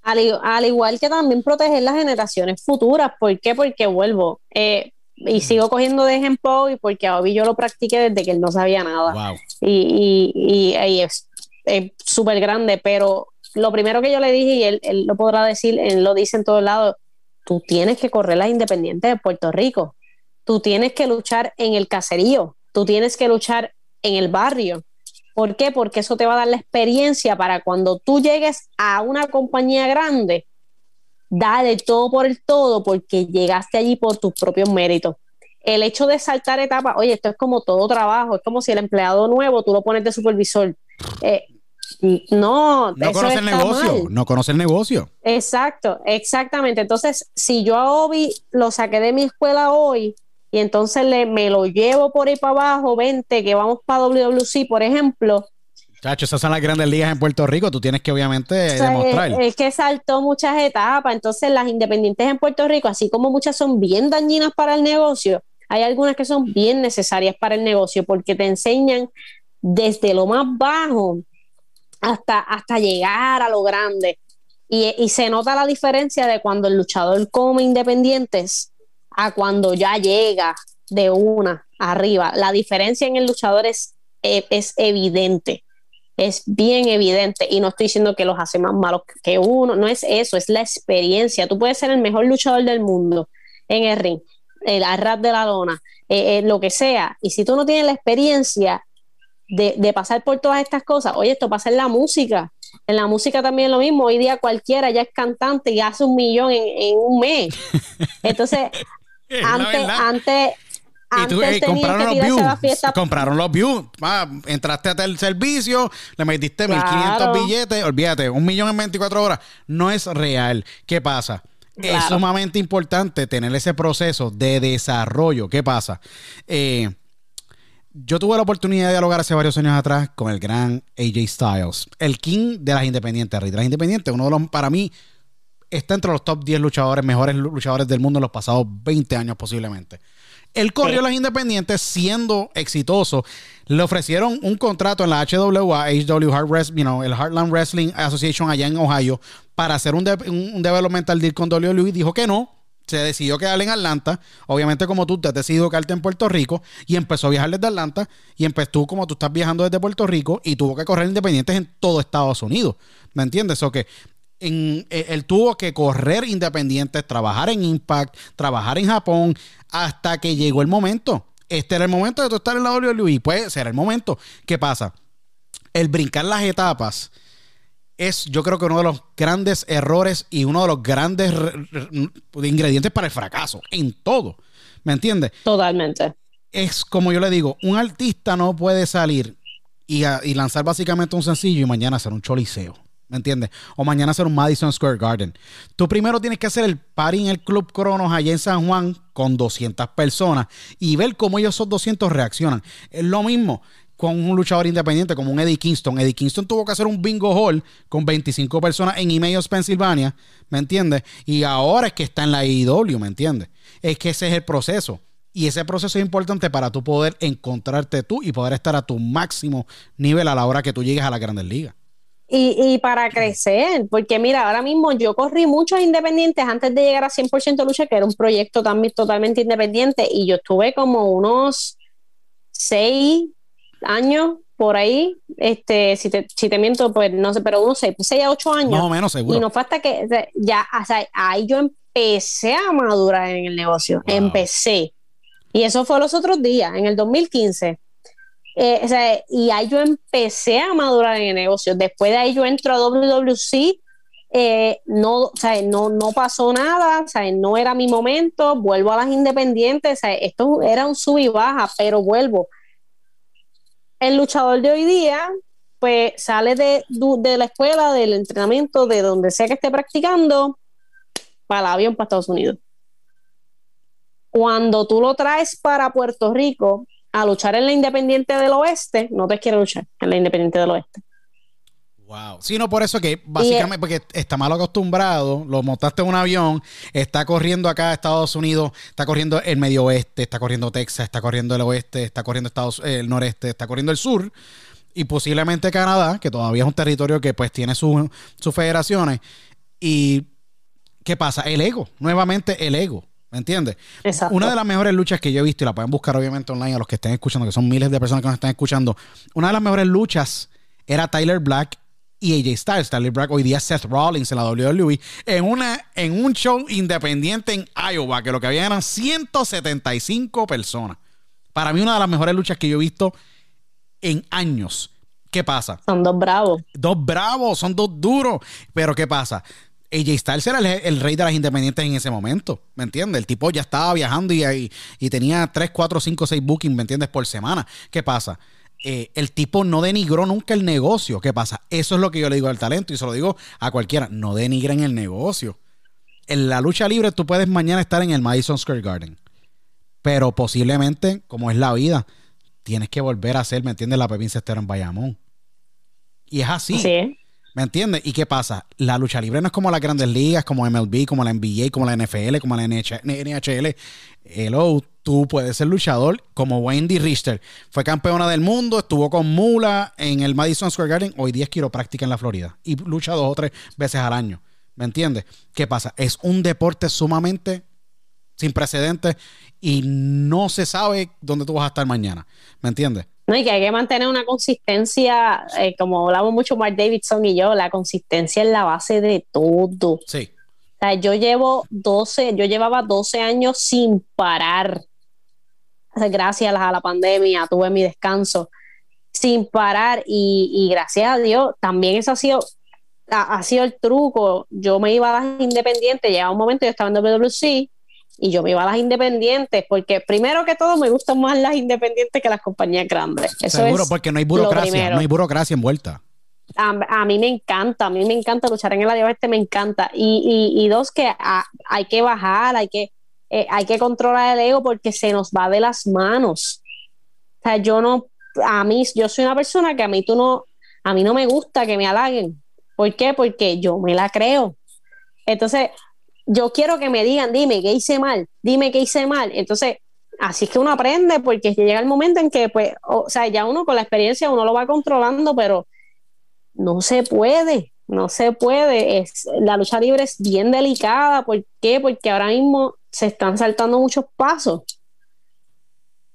Al, igual que también proteger las generaciones futuras. ¿Por qué? Porque vuelvo. Eh, y sigo cogiendo de ejemplo y porque a Obi yo lo practiqué desde que él no sabía nada. Y, y, y, es súper grande, pero lo primero que yo le dije, y él, él, lo podrá decir, él lo dice en todos lados, tú tienes que correr las independientes de Puerto Rico, tú tienes que luchar en el caserío, tú tienes que luchar en el barrio. ¿Por qué? Porque eso te va a dar la experiencia para cuando tú llegues a una compañía grande, dale todo por el todo porque llegaste allí por tus propios méritos. El hecho de saltar etapas, oye, esto es como todo trabajo, es como si el empleado nuevo tú lo pones de supervisor. Eh, no, no conoce el negocio, no conoce el negocio. Exacto, exactamente. Entonces, si yo a Obi lo saqué de mi escuela hoy y entonces le, me lo llevo por ahí para abajo, vente, que vamos para WWC, por ejemplo. Chacho, esas son las grandes ligas en Puerto Rico, tú tienes que obviamente demostrar. Es, que saltó muchas etapas, entonces las independientes en Puerto Rico, así como muchas son bien dañinas para el negocio, hay algunas que son bien necesarias para el negocio porque te enseñan desde lo más bajo hasta, hasta llegar a lo grande. Y, se nota la diferencia de cuando el luchador come independientes a cuando ya llega de una arriba. La diferencia en el luchador es, e, es evidente, es bien evidente. Y no estoy diciendo que los hace más malos que uno, no es eso, es la experiencia. Tú puedes ser el mejor luchador del mundo en el ring, el arras de la lona, eh, eh, lo que sea. Y si tú no tienes la experiencia, de, pasar por todas estas cosas. Oye, esto pasa en la música. En la música también es lo mismo. Hoy día cualquiera ya es cantante y hace un millón en, un mes. *laughs* Entonces, antes, antes, antes compraron, los views, compraron los views. entraste hasta el servicio, le metiste 1500 billetes, olvídate, un millón en 24 horas. No es real. ¿Qué pasa? Es sumamente importante tener ese proceso de desarrollo. ¿Qué pasa? Eh, yo tuve la oportunidad de dialogar hace varios años atrás con el gran AJ Styles, el king de las independientes, rey de las independientes, uno de los, para mí, está entre los top 10 luchadores, mejores luchadores del mundo en los pasados 20 años posiblemente. Él corrió las independientes siendo exitoso. Le ofrecieron un contrato en la HWA, HW Hard you know, el Heartland Wrestling Association allá en Ohio, para hacer un, un developmental deal con WWE. Dijo que no, se decidió quedar en Atlanta. Obviamente, como tú te has decidido quedarte en Puerto Rico y empezó a viajar desde Atlanta y empezó como tú estás viajando desde Puerto Rico y tuvo que correr independientes en todo Estados Unidos. ¿Me entiendes? O que en, eh, él tuvo que correr independientes, trabajar en Impact, trabajar en Japón, hasta que llegó el momento. Este era el momento de tú estar en la WWE. Puede ser el momento. ¿Qué pasa? El brincar las etapas es yo creo que uno de los grandes errores y uno de los grandes ingredientes para el fracaso en todo. ¿Me entiendes? Totalmente. Es como yo le digo, un artista no puede salir y, lanzar básicamente un sencillo y mañana hacer un choliseo. ¿Me entiendes? O mañana hacer un Madison Square Garden. Tú primero tienes que hacer el party en el Club Cronos allá en San Juan con 200 personas y ver cómo ellos esos 200 reaccionan. Es lo mismo con un luchador independiente como un Eddie Kingston. Eddie Kingston tuvo que hacer un bingo hall con 25 personas en Emmaus, Pensilvania, ¿me entiendes? Y ahora es que está en la IW, ¿me entiendes? Es que ese es el proceso. Y ese proceso es importante para tú poder encontrarte tú y poder estar a tu máximo nivel a la hora que tú llegues a la Grandes Ligas. Y, y, para crecer, porque mira, ahora mismo yo corrí muchos independientes antes de llegar a 100% lucha, que era un proyecto también totalmente independiente, y yo estuve como unos seis, años por ahí, este, si te, si te miento, pues no sé, pero unos 6, 6 a 8 años. Más o menos, seguro. Y no falta que ya, o sea, ahí yo empecé a madurar en el negocio, empecé. Y eso fue los otros días, en el 2015. Eh, y ahí yo empecé a madurar en el negocio. Después de ahí yo entro a WWC, eh, no, o no, no pasó nada, o no era mi momento, vuelvo a las independientes, esto era un sub y baja, pero vuelvo el luchador de hoy día pues sale de, de la escuela, del entrenamiento, de donde sea que esté practicando, para el avión para Estados Unidos. Cuando tú lo traes para Puerto Rico a luchar en la Independiente del Oeste, no te quiere luchar en la Independiente del Oeste. Wow. Sí, no, por eso que básicamente, porque está mal acostumbrado, lo montaste en un avión, está corriendo acá a Estados Unidos, está corriendo el medio oeste, está corriendo Texas, está corriendo el oeste, está corriendo Estados, el noreste, está corriendo el sur y posiblemente Canadá, que todavía es un territorio que pues tiene sus federaciones. Y ¿qué pasa? El ego, nuevamente el ego. ¿Me entiendes? Una de las mejores luchas que yo he visto, y la pueden buscar obviamente online a los que estén escuchando, que son miles de personas que nos están escuchando. Una de las mejores luchas era Tyler Black y AJ Styles. Tyler Black hoy día Seth Rollins en la WWE en, una, en un show independiente en Iowa, que lo que había eran 175 personas. Para mí, una de las mejores luchas que yo he visto en años. ¿Qué pasa? Son dos bravos. Dos bravos, son dos duros. Pero ¿qué pasa? AJ Styles era el, rey de las independientes en ese momento, ¿me entiendes? El tipo ya estaba viajando y, y, tenía 3, 4, 5, 6 bookings, ¿me entiendes? Por semana. ¿Qué pasa? Eh, el tipo no denigró nunca el negocio. ¿Qué pasa? Eso es lo que yo le digo al talento y se lo digo a cualquiera. No denigren el negocio. En la lucha libre tú puedes mañana estar en el Madison Square Garden. Pero posiblemente, como es la vida, tienes que volver a hacer, ¿me entiendes? La Pepín Cestero en Bayamón. Y es así. Sí. ¿Me entiendes? ¿Y qué pasa? La lucha libre no es como las grandes ligas, como MLB, como la NBA, como la NFL, como la NHL. Hello, tú puedes ser luchador como Wendy Richter. Fue campeona del mundo, estuvo con Mula en el Madison Square Garden. Hoy día es quiropráctica en la Florida y lucha dos o tres veces al año. ¿Me entiendes? ¿Qué pasa? Es un deporte sumamente sin precedentes y no se sabe dónde tú vas a estar mañana. ¿Me entiendes? No, y que hay que mantener una consistencia, eh, como hablamos mucho Mark Davidson y yo, la consistencia es la base de todo. Sí. O sea, yo llevo 12, yo llevaba 12 años sin parar. gracias a la pandemia tuve mi descanso sin parar y, y gracias a Dios también eso ha sido ha, ha, sido el truco. Yo me iba a las independientes, llegaba un momento yo estaba en WC y yo me iba a las independientes porque primero que todo me gustan más las independientes que las compañías grandes. Seguro, porque no hay burocracia, no hay burocracia envuelta. A, mí me encanta, a mí me encanta luchar en el área oeste, me encanta. Y, y, dos, que hay que bajar, hay que, eh, hay que controlar el ego porque se nos va de las manos. O sea, yo no, a mí, yo soy una persona que a mí tú no, a mí no me gusta que me halaguen. ¿Por qué? Porque yo me la creo. Entonces, yo quiero que me digan, dime qué hice mal, dime qué hice mal. Entonces, así es que uno aprende, porque llega el momento en que, pues, o, sea, ya uno con la experiencia uno lo va controlando, pero no se puede, no se puede. La lucha libre es bien delicada. ¿Por qué? Porque ahora mismo se están saltando muchos pasos.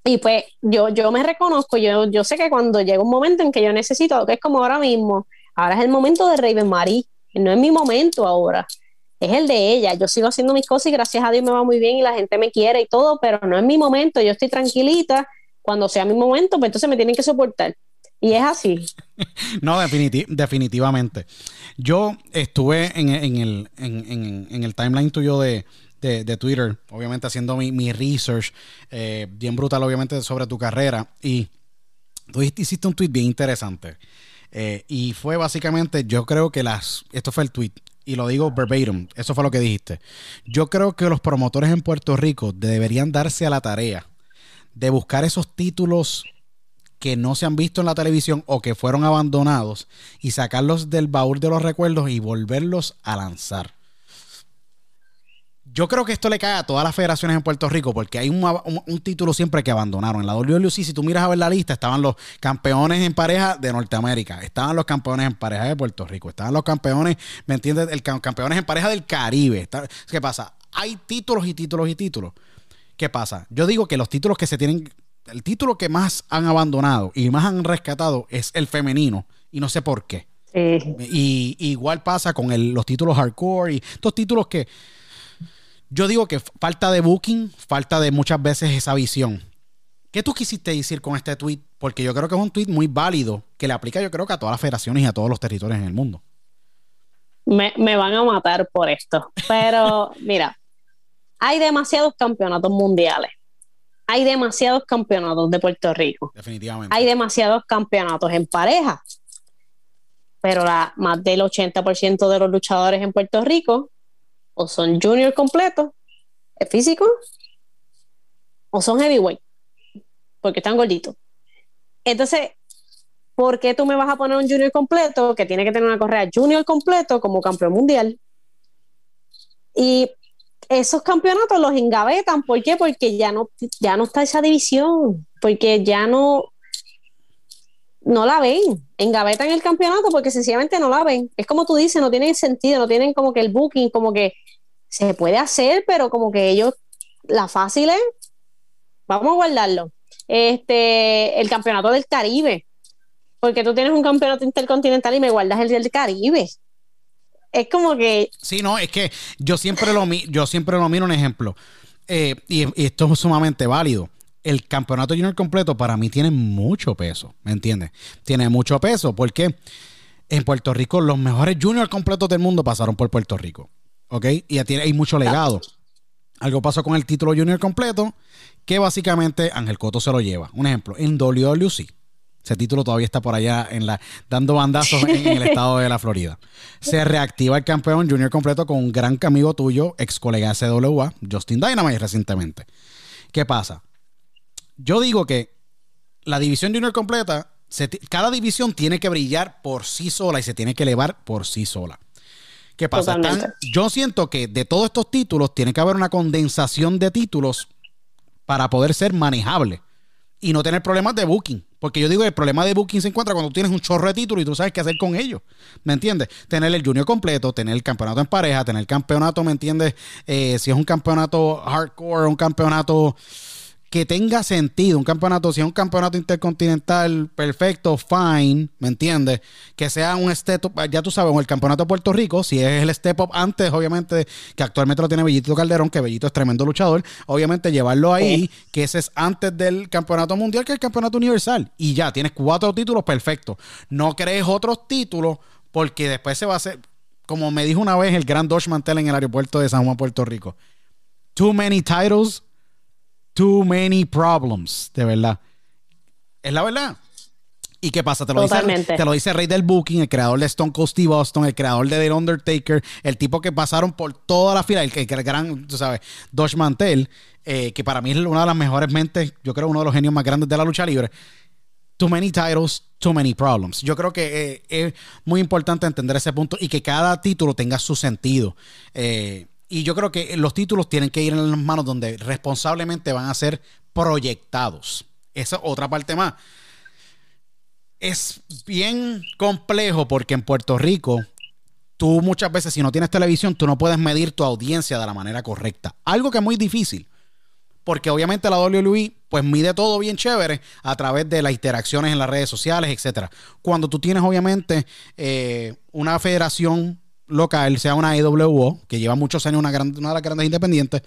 Y pues yo, yo me reconozco, yo, yo sé que cuando llega un momento en que yo necesito, que es como ahora mismo, ahora es el momento de Raven Marie, no es mi momento ahora es el de ella. Yo sigo haciendo mis cosas y gracias a Dios me va muy bien y la gente me quiere y todo, pero no es mi momento. Yo estoy tranquilita. Cuando sea mi momento, pues entonces me tienen que soportar. Y es así. *laughs* no, definitivamente. Yo estuve en, el, en, el timeline tuyo de, Twitter, obviamente haciendo mi, research, eh, bien brutal, obviamente, sobre tu carrera. Y tú hiciste un tweet bien interesante. Eh, y fue básicamente, yo creo que las, esto fue el tweet, y lo digo verbatim, eso fue lo que dijiste. Yo creo que los promotores en Puerto Rico deberían darse a la tarea de buscar esos títulos que no se han visto en la televisión o que fueron abandonados y sacarlos del baúl de los recuerdos y volverlos a lanzar. Yo creo que esto le cae a todas las federaciones en Puerto Rico porque hay un, título siempre que abandonaron. En la WLC, si tú miras a ver la lista, estaban los campeones en pareja de Norteamérica, estaban los campeones en pareja de Puerto Rico, estaban los campeones, ¿me entiendes? El, campeones en pareja del Caribe. ¿Qué pasa? Hay títulos y títulos y títulos. ¿Qué pasa? Yo digo que los títulos que se tienen, el título que más han abandonado y más han rescatado es el femenino y no sé por qué. Y, igual pasa con los títulos hardcore y estos títulos que yo digo que falta de booking, falta de muchas veces esa visión. ¿Qué tú quisiste decir con este tweet? Porque yo creo que es un tweet muy válido que le aplica yo creo que a todas las federaciones y a todos los territorios en el mundo. Me, van a matar por esto. Pero *laughs* mira, hay demasiados campeonatos mundiales. Hay demasiados campeonatos de Puerto Rico. Definitivamente. Hay demasiados campeonatos en pareja. pero la, más del 80% de los luchadores en Puerto Rico o son junior completos, es físico, o son heavyweight, porque están gorditos. Entonces, ¿por qué tú me vas a poner un junior completo que tiene que tener una correa junior completo como campeón mundial? Y esos campeonatos los engavetan, ¿por qué? Porque ya no, ya no está esa división, porque ya no, no la ven, engavetan el campeonato porque sencillamente no la ven. Es como tú dices, no tienen sentido, no tienen como que el booking, como que se puede hacer, pero como que ellos, la fácil es, vamos a guardarlo. Este, el campeonato del Caribe, porque tú tienes un campeonato intercontinental y me guardas el del Caribe. Es como que... Sí, no, es que yo siempre lo, yo siempre lo miro un ejemplo, eh, y, y esto es sumamente válido el campeonato junior completo para mí tiene mucho peso, ¿me entiendes? Tiene mucho peso porque en Puerto Rico los mejores junior completos del mundo pasaron por Puerto Rico, ¿ok? Y hay mucho legado. Algo pasó con el título junior completo que básicamente Ángel Coto se lo lleva. Un ejemplo, en WWC. Ese título todavía está por allá en la, dando bandazos en, el *laughs* estado de la Florida. Se reactiva el campeón junior completo con un gran amigo tuyo, ex colega de CWA, Justin Dynamite, recientemente. ¿Qué pasa? Yo digo que la división junior completa, cada división tiene que brillar por sí sola y se tiene que elevar por sí sola. ¿Qué pasa? yo siento que de todos estos títulos tiene que haber una condensación de títulos para poder ser manejable y no tener problemas de booking. Porque yo digo, el problema de booking se encuentra cuando tienes un chorro de títulos y tú sabes qué hacer con ellos. ¿Me entiendes? Tener el junior completo, tener el campeonato en pareja, tener el campeonato, ¿me entiendes? Eh, si es un campeonato hardcore, un campeonato que tenga sentido. Un campeonato, si es un campeonato intercontinental, perfecto, fine, ¿me entiendes? Que sea un step up, ya tú sabes, el campeonato de Puerto Rico, si es el step up antes, obviamente, que actualmente lo tiene Bellito Calderón, que Bellito es tremendo luchador, obviamente llevarlo ahí, que ese es antes del campeonato mundial, que es el campeonato universal. Y ya, tienes cuatro títulos, perfecto. No crees otros títulos, porque después se va a hacer, como me dijo una vez el gran Dodge Mantel en el aeropuerto de San Juan, Puerto Rico. Too many titles too many problems, de verdad. Es la verdad. ¿Y qué pasa? Te lo, dice, te lo dice Rey del Booking, el creador de Stone Cold Steve Austin, el creador de The Undertaker, el tipo que pasaron por toda la fila, el, que el gran, tú sabes, Dodge Mantel, eh, que para mí es una de las mejores mentes, yo creo uno de los genios más grandes de la lucha libre. Too many titles, too many problems. Yo creo que eh, es muy importante entender ese punto y que cada título tenga su sentido. Eh, y yo creo que los títulos tienen que ir en las manos donde responsablemente van a ser proyectados. Esa es otra parte más. Es bien complejo porque en Puerto Rico, tú muchas veces, si no tienes televisión, tú no puedes medir tu audiencia de la manera correcta. Algo que es muy difícil. Porque obviamente la WWE pues mide todo bien chévere a través de las interacciones en las redes sociales, etcétera. Cuando tú tienes obviamente eh, una federación local, sea una EWO, que lleva muchos años una, una de las grandes independientes,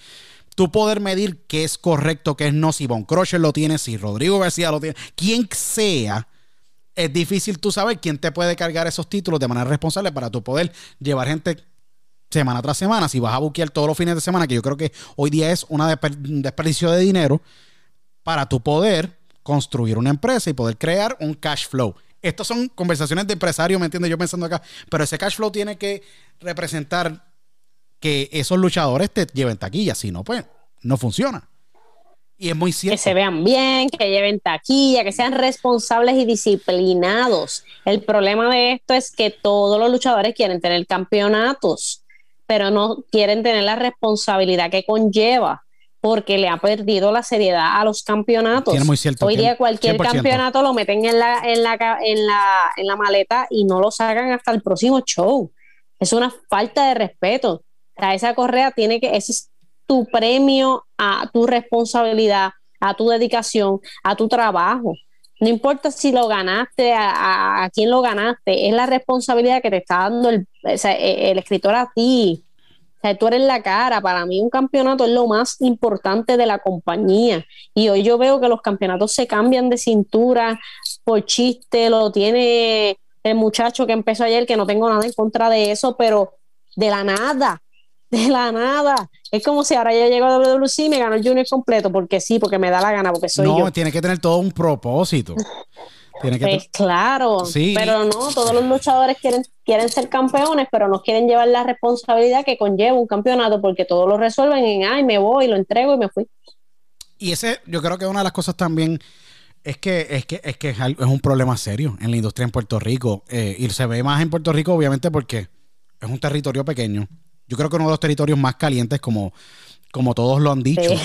tú poder medir qué es correcto, qué es no, si Von Crusher lo tiene, si Rodrigo García lo tiene, quien sea, es difícil tú saber quién te puede cargar esos títulos de manera responsable para tú poder llevar gente semana tras semana. Si vas a buquear todos los fines de semana, que yo creo que hoy día es un desperdicio de dinero, para tu poder construir una empresa y poder crear un cash flow. Estas son conversaciones de empresario, ¿me entiendes? Yo pensando acá, pero ese cash flow tiene que representar que esos luchadores te lleven taquilla, si no, pues no funciona. Y es muy cierto. Que se vean bien, que lleven taquilla, que sean responsables y disciplinados. El problema de esto es que todos los luchadores quieren tener campeonatos, pero no quieren tener la responsabilidad que conlleva porque le ha perdido la seriedad a los campeonatos. Hoy día cualquier campeonato lo meten en la, en, la, en, la, en la maleta y no lo sacan hasta el próximo show. Es una falta de respeto. O sea, esa correa tiene que, ese es tu premio a tu responsabilidad, a tu dedicación, a tu trabajo. No importa si lo ganaste, a, a, quién lo ganaste, es la responsabilidad que te está dando el, el escritor a ti sea, tú eres la cara. Para mí un campeonato es lo más importante de la compañía. Y hoy yo veo que los campeonatos se cambian de cintura por chiste, lo tiene el muchacho que empezó ayer, que no tengo nada en contra de eso, pero de la nada, de la nada. Es como si ahora ya llego a WWC y me gano el Junior completo, porque sí, porque me da la gana, porque soy yo. No, tiene que tener todo un propósito. *laughs* Tiene que Pues claro, Sí. pero no, todos los luchadores quieren, quieren ser campeones, pero no quieren llevar la responsabilidad que conlleva un campeonato porque todos lo resuelven en, ay, me voy, lo entrego y me fui. Y ese, yo creo que una de las cosas también es que es que es que es un problema serio en la industria en Puerto Rico. eh, y se ve más en Puerto Rico, obviamente, porque es un territorio pequeño. Yo creo que uno de los territorios más calientes, como, como todos lo han dicho. Sí.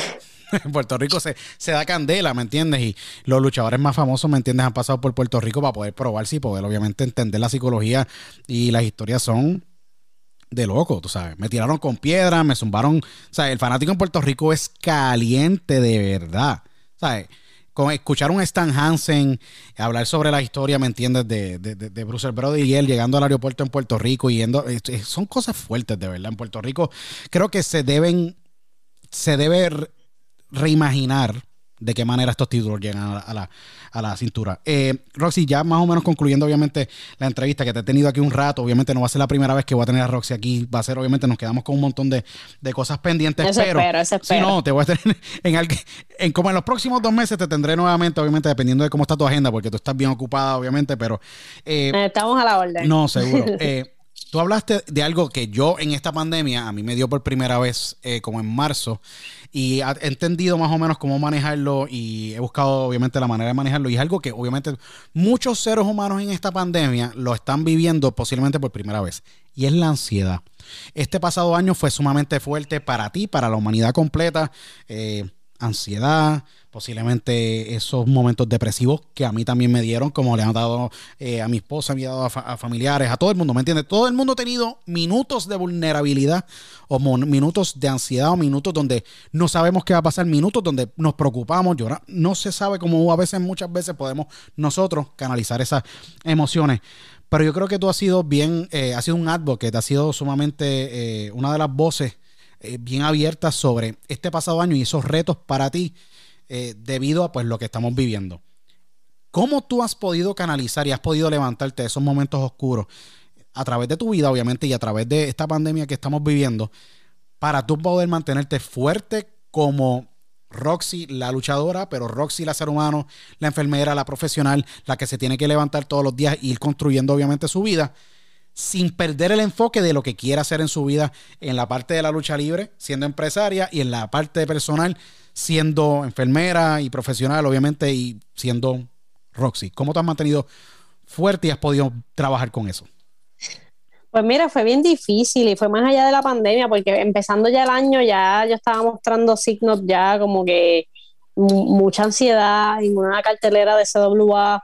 En *laughs* Puerto Rico se, se da candela, ¿me entiendes? Y los luchadores más famosos, ¿me entiendes? Han pasado por Puerto Rico para poder probarse y poder, obviamente, entender la psicología. Y las historias son de loco, tú sabes. Me tiraron con piedra, me zumbaron. O sea, el fanático en Puerto Rico es caliente de verdad. ¿Sabes? Con escuchar un Stan Hansen hablar sobre la historia, ¿me entiendes? De, de, de, Bruce Brody y él llegando al aeropuerto en Puerto Rico y yendo. son cosas fuertes, de verdad. En Puerto Rico creo que se deben. Se debe reimaginar de qué manera estos títulos llegan a la, a la, a la cintura. Eh, Roxy, ya más o menos concluyendo, obviamente, la entrevista que te he tenido aquí un rato, obviamente no va a ser la primera vez que voy a tener a Roxy aquí, va a ser, obviamente, nos quedamos con un montón de, de cosas pendientes, Eso pero espero, eso si no, te voy a tener *laughs* en, alg- en como en los próximos dos meses te tendré nuevamente, obviamente, dependiendo de cómo está tu agenda, porque tú estás bien ocupada, obviamente, pero eh, Eh, Estamos a la orden. no, seguro. *laughs* Eh, tú hablaste de algo que yo en esta pandemia, a mí me dio por primera vez como en marzo, y he entendido más o menos cómo manejarlo y he buscado obviamente la manera de manejarlo. Y es algo que obviamente muchos seres humanos en esta pandemia lo están viviendo posiblemente por primera vez. Y es la ansiedad. Este pasado año fue sumamente fuerte para ti, para la humanidad completa. Eh, ansiedad, posiblemente esos momentos depresivos que a mí también me dieron, como le han dado eh, a mi esposa, me ha dado a, fa- a familiares, a todo el mundo, ¿me entiendes? Todo el mundo ha tenido minutos de vulnerabilidad o minutos de ansiedad o minutos donde no sabemos qué va a pasar, minutos donde nos preocupamos, llorar. No se sabe cómo a veces, muchas veces podemos nosotros canalizar esas emociones. Pero yo creo que tú has sido bien, eh, has sido un advocate, has sido sumamente eh, una de las voces bien abiertas sobre este pasado año y esos retos para ti eh, debido a pues lo que estamos viviendo. ¿Cómo tú has podido canalizar y has podido levantarte de esos momentos oscuros a través de tu vida, obviamente, y a través de esta pandemia que estamos viviendo, para tú poder mantenerte fuerte como Roxy, la luchadora, pero Roxy, la ser humano, la enfermera, la profesional, la que se tiene que levantar todos los días e ir construyendo, obviamente, su vida, sin perder el enfoque de lo que quiere hacer en su vida en la parte de la lucha libre, siendo empresaria, y en la parte personal, siendo enfermera y profesional, obviamente, y siendo Roxy. ¿Cómo te has mantenido fuerte y has podido trabajar con eso? Pues mira, fue bien difícil y fue más allá de la pandemia, porque empezando ya el año ya yo estaba mostrando signos ya como que mu- mucha ansiedad en una cartelera de CWA.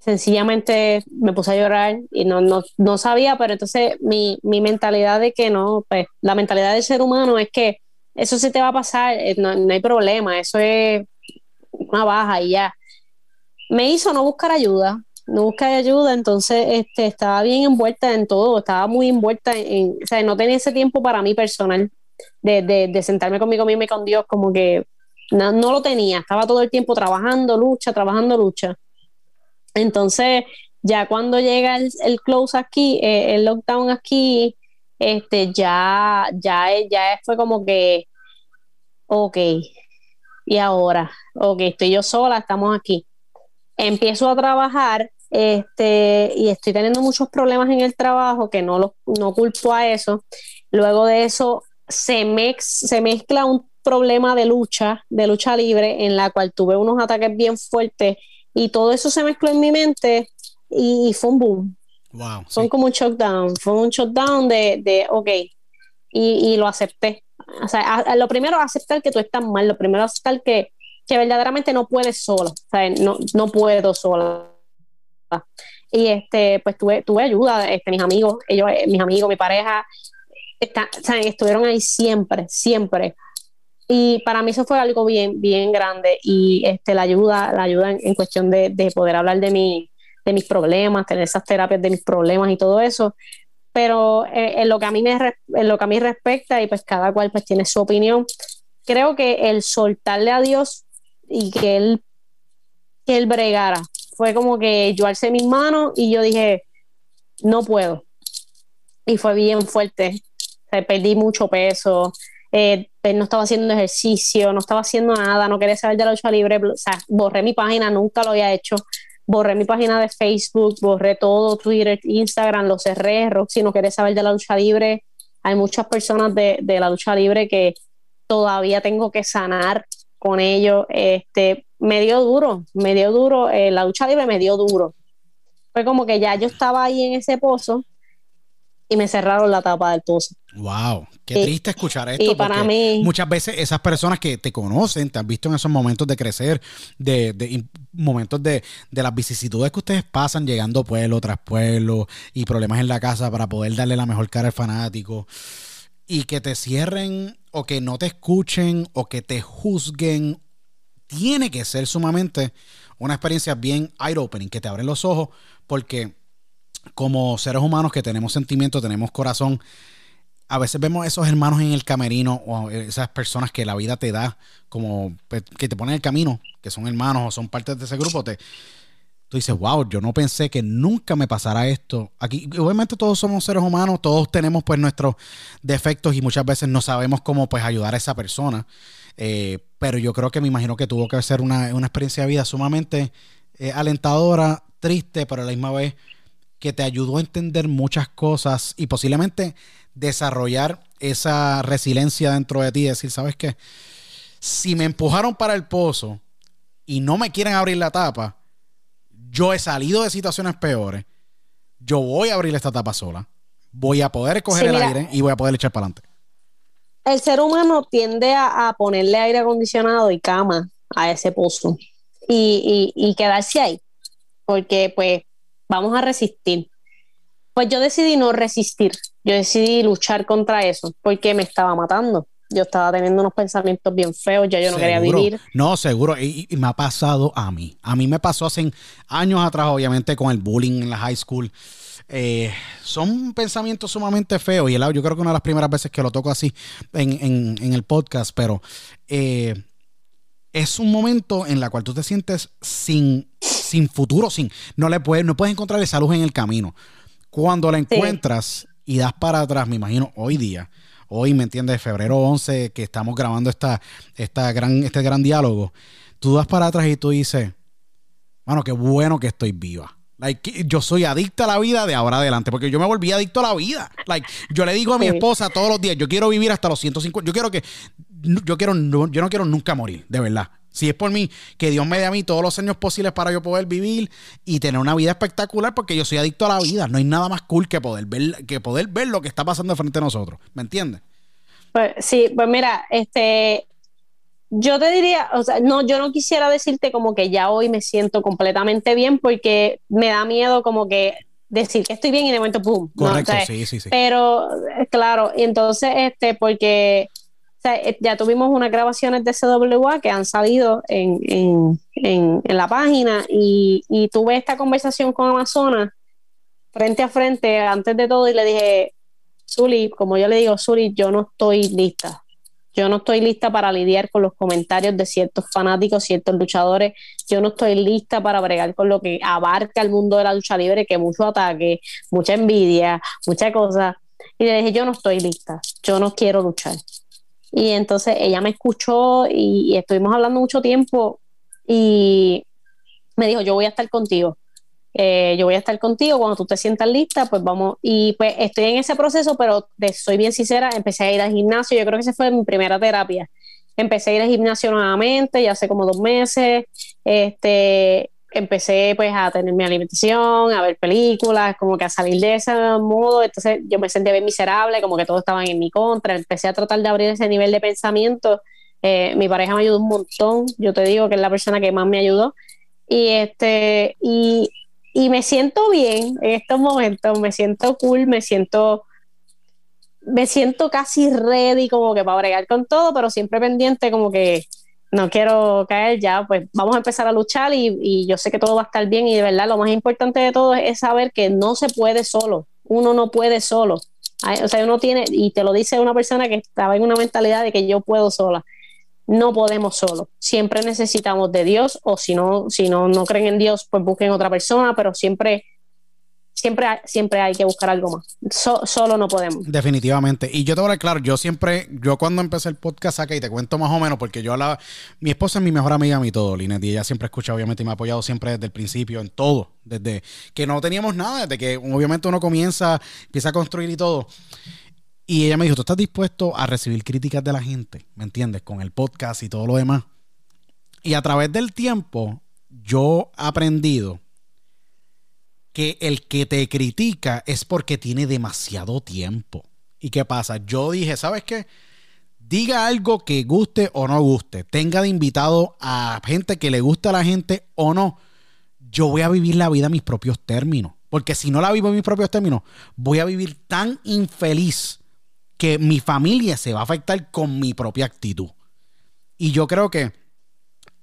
Sencillamente me puse a llorar y no, no, no sabía, pero entonces mi, mi mentalidad de que no, pues la mentalidad del ser humano es que eso se te va a pasar, eh, no, no hay problema, eso es una baja y ya. Me hizo no buscar ayuda, no buscar ayuda, entonces este, estaba bien envuelta en todo, estaba muy envuelta en, o sea, no tenía ese tiempo para mí personal, de, de, sentarme conmigo mismo y con Dios, como que no, no lo tenía, estaba todo el tiempo trabajando, lucha, trabajando, lucha. Entonces, ya cuando llega el, el close aquí, eh, el lockdown aquí, este, ya, ya, ya fue como que, ok, y ahora, ok, estoy yo sola, estamos aquí. Empiezo a trabajar este, y estoy teniendo muchos problemas en el trabajo que no, lo, no culpo a eso. Luego de eso se, mex, se mezcla un problema de lucha, de lucha libre, en la cual tuve unos ataques bien fuertes y todo eso se mezcló en mi mente y, y fue un boom. Wow. Fue como un shutdown, fue un shutdown de, de ok, y, y lo acepté. O sea, a- a lo primero aceptar que tú estás mal, lo primero aceptar que, que verdaderamente no puedes sola, o sea, no, no puedo sola. Y este, pues tuve, tuve ayuda, este, mis amigos, ellos, eh, mis amigos, mi pareja, está- o sea, estuvieron ahí siempre, siempre. Y para mí eso fue algo bien, bien grande. Y este, la ayuda, la ayuda en, en cuestión de, de poder hablar de, mi, de mis problemas, tener esas terapias de mis problemas y todo eso. Pero eh, en, lo que a mí me, en lo que a mí respecta, y pues cada cual pues tiene su opinión, creo que el soltarle a Dios y que él, que él bregara, fue como que yo alcé mis manos y yo dije, no puedo. Y fue bien fuerte. O sea, perdí mucho peso, eh, no estaba haciendo ejercicio, no estaba haciendo nada, no quería saber de la lucha libre, o borré mi página, nunca lo había hecho. Borré mi página de Facebook, borré todo, Twitter, Instagram, lo cerré. si no quieres saber de la lucha libre, hay muchas personas de, de la lucha libre que todavía tengo que sanar con ellos. Este, me dio duro, me dio duro, eh, la lucha libre me dio duro. Fue como que ya yo estaba ahí en ese pozo y me cerraron la tapa del pozo. Wow, qué triste escuchar esto. Y para mí, muchas veces esas personas que te conocen, te han visto en esos momentos de crecer, de, momentos de, de, las vicisitudes que ustedes pasan llegando pueblo tras pueblo y problemas en la casa para poder darle la mejor cara al fanático y que te cierren o que no te escuchen o que te juzguen, tiene que ser sumamente una experiencia bien eye-opening, que te abre los ojos, porque como seres humanos que tenemos sentimientos, tenemos corazón, a veces vemos esos hermanos en el camerino o esas personas que la vida te da, como pues, que te ponen el camino, que son hermanos o son parte de ese grupo, te, tú dices, wow, yo no pensé que nunca me pasara esto. Aquí, obviamente todos somos seres humanos, todos tenemos pues nuestros defectos y muchas veces no sabemos cómo pues ayudar a esa persona. Eh, pero yo creo que me imagino que tuvo que ser una, experiencia de vida sumamente eh, alentadora, triste, pero a la misma vez que te ayudó a entender muchas cosas y posiblemente desarrollar esa resiliencia dentro de ti. Decir, ¿sabes qué? Si me empujaron para el pozo y no me quieren abrir la tapa, yo he salido de situaciones peores, yo voy a abrir esta tapa sola, voy a poder coger el aire y voy a poder echar para adelante. El ser humano tiende a, ponerle aire acondicionado y cama a ese pozo y, y, y quedarse ahí, porque pues vamos a resistir. Pues yo decidí no resistir, yo decidí luchar contra eso, porque me estaba matando yo estaba teniendo unos pensamientos bien feos, ya yo no quería vivir. No, seguro, y, me ha pasado a mí. A mí me pasó hace años atrás, obviamente, con el bullying en la high school. Eh, son pensamientos sumamente feos y yo creo que una de las primeras veces que lo toco así en, el podcast, pero eh, es un momento en el cual tú te sientes sin, sin futuro, sin no le puedes, no puedes encontrar esa luz en el camino. Cuando la encuentras y das para atrás, me imagino hoy día, hoy, ¿me entiendes? Febrero 11, que estamos grabando esta, esta gran, este gran diálogo, tú das para atrás y tú dices, bueno, qué bueno que estoy viva. Like, yo soy adicta a la vida de ahora adelante, porque yo me volví adicto a la vida. Like, yo le digo a mi esposa todos los días, yo quiero vivir hasta los 150, yo quiero que, yo quiero, yo no quiero nunca morir, de verdad. Si es por mí, que Dios me dé a mí todos los años posibles para yo poder vivir y tener una vida espectacular, porque yo soy adicto a la vida. No hay nada más cool que poder ver, que poder ver lo que está pasando frente a nosotros. ¿Me entiendes? Pues sí, pues mira, este, yo te diría, o sea, no, yo no quisiera decirte como que ya hoy me siento completamente bien, porque me da miedo como que decir que estoy bien y de momento pum. Correcto, sí, sí, sí. Pero, claro, entonces, este, porque eh, ya tuvimos unas grabaciones de CWA que han salido en, en, en, la página y, y, tuve esta conversación con Amazonas frente a frente antes de todo y le dije, Zuli, como yo le digo, Zuli, yo no estoy lista. Yo no estoy lista para lidiar con los comentarios de ciertos fanáticos, ciertos luchadores. Yo no estoy lista para bregar con lo que abarca el mundo de la lucha libre, que mucho ataque, mucha envidia, muchas cosas. Y le dije, yo no estoy lista, yo no quiero luchar. Y entonces ella me escuchó y, estuvimos hablando mucho tiempo y me dijo, yo voy a estar contigo. Eh, yo voy a estar contigo cuando tú te sientas lista, pues vamos. Y pues estoy en ese proceso, pero soy bien sincera, empecé a ir al gimnasio, yo creo que esa fue mi primera terapia. Empecé a ir al gimnasio nuevamente, ya hace como dos meses. Este, empecé pues a tener mi alimentación, a ver películas, como que a salir de ese modo, entonces yo me sentía bien miserable, como que todos estaban en mi contra, empecé a tratar de abrir ese nivel de pensamiento, eh, mi pareja me ayudó un montón, yo te digo que es la persona que más me ayudó, y este, y, y me siento bien en estos momentos, me siento cool, me siento me siento casi ready como que para bregar con todo, pero siempre pendiente como que no quiero caer ya, pues vamos a empezar a luchar y, yo sé que todo va a estar bien y de verdad lo más importante de todo es, saber que no se puede solo, uno no puede solo. o sea, uno tiene, y te lo dice una persona que estaba en una mentalidad de que yo puedo sola. No podemos solo. Siempre necesitamos de Dios, o si no, si no, no creen en Dios, pues busquen otra persona, pero siempre siempre, siempre hay que buscar algo más. solo no podemos. Definitivamente. Y yo te voy a dar claro, yo siempre, yo cuando empecé el podcast acá y te cuento más o menos, porque yo la, mi esposa es mi mejor amiga, mi todo, Linet, y ella siempre escucha, obviamente, y me ha apoyado siempre desde el principio en todo, desde que no teníamos nada, desde que obviamente uno comienza, empieza a construir y todo. Y ella me dijo, ¿tú estás dispuesto a recibir críticas de la gente? ¿Me entiendes? Con el podcast y todo lo demás. Y a través del tiempo, yo he aprendido que el que te critica es porque tiene demasiado tiempo. ¿Y qué pasa? Yo dije, ¿sabes qué? Diga algo que guste o no guste. Tenga de invitado a gente que le guste a la gente o no. Yo voy a vivir la vida a mis propios términos. Porque si no la vivo en mis propios términos, voy a vivir tan infeliz que mi familia se va a afectar con mi propia actitud. Y yo creo que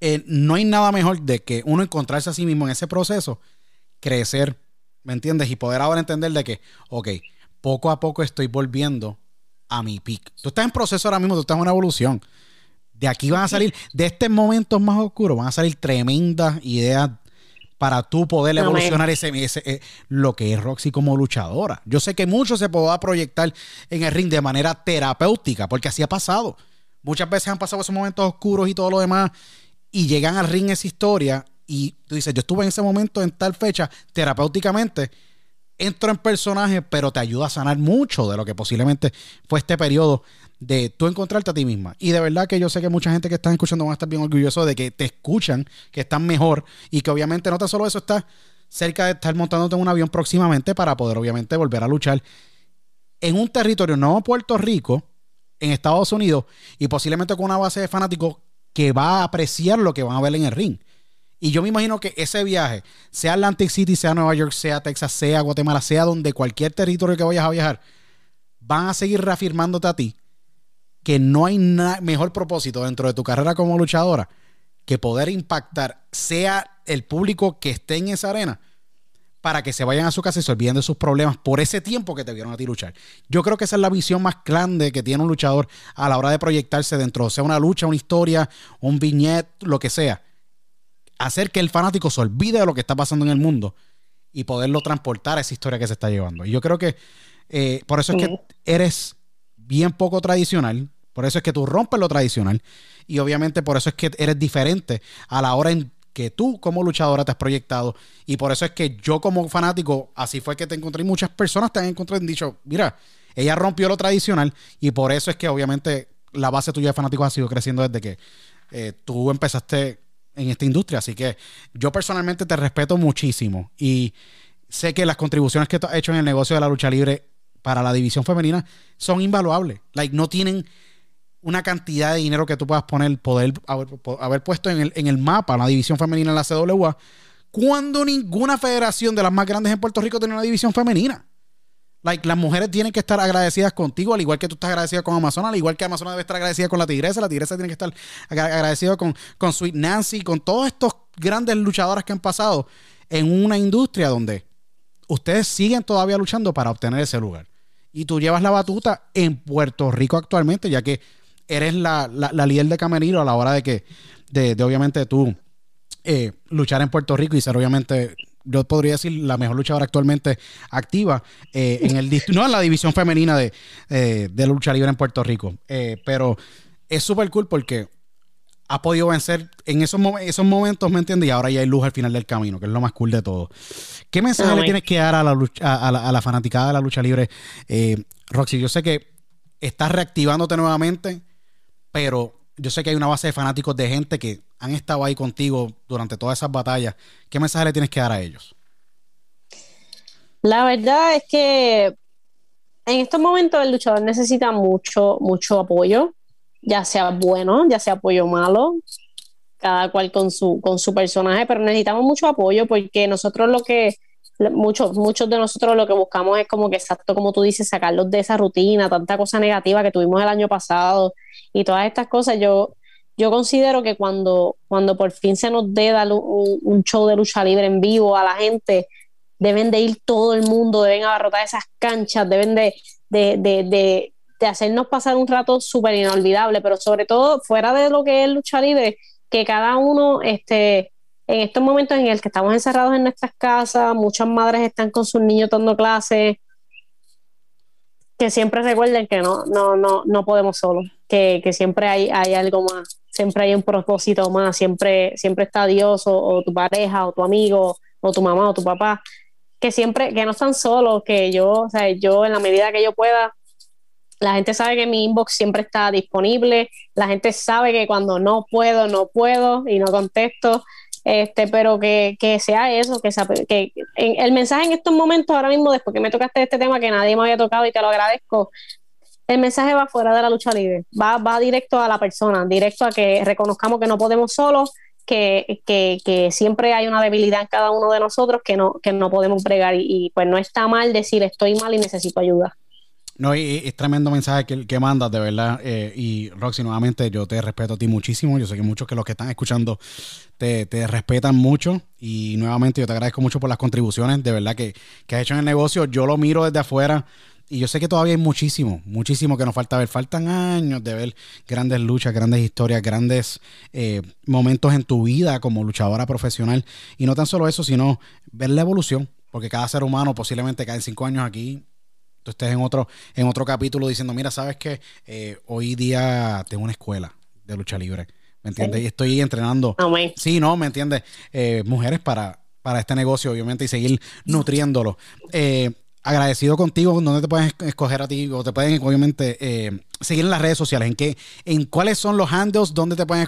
eh, no hay nada mejor de que uno encontrarse a sí mismo en ese proceso crecer, ¿me entiendes? Y poder ahora entender de que, ok, poco a poco estoy volviendo a mi pick. Tú estás en proceso ahora mismo, tú estás en una evolución. De aquí van a salir, de estos momentos más oscuros, van a salir tremendas ideas para tú poder evolucionar ese, ese eh, lo que es Roxy como luchadora. Yo sé que mucho se puede proyectar en el ring de manera terapéutica, porque así ha pasado. Muchas veces han pasado esos momentos oscuros y todo lo demás, y llegan al ring esa historia y tú dices, yo estuve en ese momento en tal fecha, terapéuticamente, entro en personaje, pero te ayuda a sanar mucho de lo que posiblemente fue este periodo de tú encontrarte a ti misma. Y de verdad que yo sé que mucha gente que está escuchando van a estar bien orgullosos de que te escuchan, que están mejor y que obviamente no tan solo eso, está cerca de estar montándote en un avión próximamente para poder obviamente volver a luchar en un territorio no Puerto Rico, en Estados Unidos y posiblemente con una base de fanáticos que va a apreciar lo que van a ver en el ring. Y yo me imagino que ese viaje, sea Atlantic City, sea Nueva York, sea Texas, sea Guatemala, sea donde cualquier territorio que vayas a viajar, van a seguir reafirmándote a ti que no hay mejor propósito dentro de tu carrera como luchadora que poder impactar, sea el público que esté en esa arena, para que se vayan a su casa y se olviden de sus problemas por ese tiempo que te vieron a ti luchar. Yo creo que esa es la visión más grande que tiene un luchador a la hora de proyectarse dentro, sea una lucha, una historia, un viñet, lo que sea hacer que el fanático se olvide de lo que está pasando en el mundo y poderlo transportar a esa historia que se está llevando. Y yo creo que eh, por eso es que eres bien poco tradicional, por eso es que tú rompes lo tradicional y obviamente por eso es que eres diferente a la hora en que tú como luchadora te has proyectado y por eso es que yo como fanático, así fue que te encontré y muchas personas te han encontrado y han dicho, mira, ella rompió lo tradicional y por eso es que obviamente la base tuya de fanáticos ha sido creciendo desde que eh, tú empezaste en esta industria. Así que yo personalmente te respeto muchísimo y sé que las contribuciones que tú has hecho en el negocio de la lucha libre para la división femenina son invaluables. Like, no tienen una cantidad de dinero que tú puedas poner, poder haber, puesto en el, en el mapa la división femenina en la CWA, cuando ninguna federación de las más grandes en Puerto Rico tiene una división femenina. Like, las mujeres tienen que estar agradecidas contigo, al igual que tú estás agradecida con Amazon, al igual que Amazon debe estar agradecida con la Tigresa, la Tigresa tiene que estar agradecida con, con Sweet Nancy, con todos estos grandes luchadoras que han pasado en una industria donde ustedes siguen todavía luchando para obtener ese lugar. Y tú llevas la batuta en Puerto Rico actualmente, ya que eres la, líder de camerino a la hora de que, de, obviamente tú eh, luchar en Puerto Rico y ser obviamente yo podría decir la mejor luchadora actualmente activa eh, en el no en la división femenina de, eh, de lucha libre en Puerto Rico. Eh, pero es súper cool porque ha podido vencer en esos, esos momentos, ¿me entiendes? Y ahora ya hay luz al final del camino, que es lo más cool de todo. ¿Qué mensaje le tienes que dar a la, a, la, a la fanaticada de la lucha libre? Roxy, yo sé que estás reactivándote nuevamente, pero yo sé que hay una base de fanáticos de gente que han estado ahí contigo durante todas esas batallas. ¿Qué mensaje le tienes que dar a ellos? La verdad es que en estos momentos el luchador necesita mucho, mucho apoyo, ya sea bueno, ya sea apoyo malo, cada cual con su, con su personaje, pero necesitamos mucho apoyo porque nosotros lo que, muchos, muchos de nosotros lo que buscamos es como que exacto como tú dices, sacarlos de esa rutina, tanta cosa negativa que tuvimos el año pasado y todas estas cosas. Yo, yo considero que cuando, cuando por fin se nos dé dar un, show de lucha libre en vivo a la gente, deben de ir todo el mundo, deben abarrotar esas canchas, deben de, de, de, de hacernos pasar un rato súper inolvidable, pero sobre todo fuera de lo que es lucha libre, que cada uno este, en estos momentos en el que estamos encerrados en nuestras casas, muchas madres están con sus niños dando clases, que siempre recuerden que no, no, no, no podemos solos, que, siempre hay, hay algo más, siempre hay un propósito más, siempre, siempre está Dios o, tu pareja o tu amigo o tu mamá o tu papá, que siempre, que no están solos, que yo, o sea, yo en la medida que yo pueda, la gente sabe que mi inbox siempre está disponible, la gente sabe que cuando no puedo, no puedo y no contesto, este, pero que, sea eso, que, que el mensaje en estos momentos, ahora mismo, después que me tocaste este tema que nadie me había tocado y te lo agradezco, el mensaje va fuera de la lucha libre, va, va directo a la persona, directo a que reconozcamos que no podemos solos, que, que, siempre hay una debilidad en cada uno de nosotros que no, que no podemos bregar y pues no está mal decir estoy mal y necesito ayuda. No, y, es tremendo mensaje que, que mandas, de verdad. Eh, y Roxy, nuevamente, yo te respeto a ti muchísimo. Yo sé que muchos que los que están escuchando te, respetan mucho. Y nuevamente, yo te agradezco mucho por las contribuciones, de verdad, que, que has hecho en el negocio. Yo lo miro desde afuera. Y yo sé que todavía hay muchísimo, muchísimo que nos falta ver. Faltan años de ver grandes luchas, grandes historias, grandes eh, momentos en tu vida como luchadora profesional. Y no tan solo eso, sino ver la evolución. Porque cada ser humano posiblemente cada cinco años aquí tú estés en otro, en otro capítulo diciendo, mira, sabes que eh, hoy día tengo una escuela de lucha libre, ¿me entiendes? Y estoy entrenando. Sí, no, ¿me entiendes? Eh, mujeres para, para este negocio, obviamente, y seguir nutriéndolo. Eh, agradecido contigo, ¿dónde te pueden escoger a ti? O te pueden, obviamente, seguir en las redes sociales. ¿En qué, en cuáles son los handles? ¿Dónde te pueden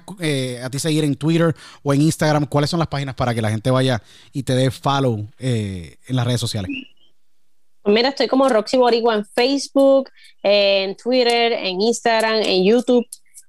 a ti seguir en Twitter o en Instagram? ¿Cuáles son las páginas para que la gente vaya y te dé follow en las redes sociales? Pues mira, estoy como Roxy Boricua en Facebook, en Twitter, en Instagram, en YouTube.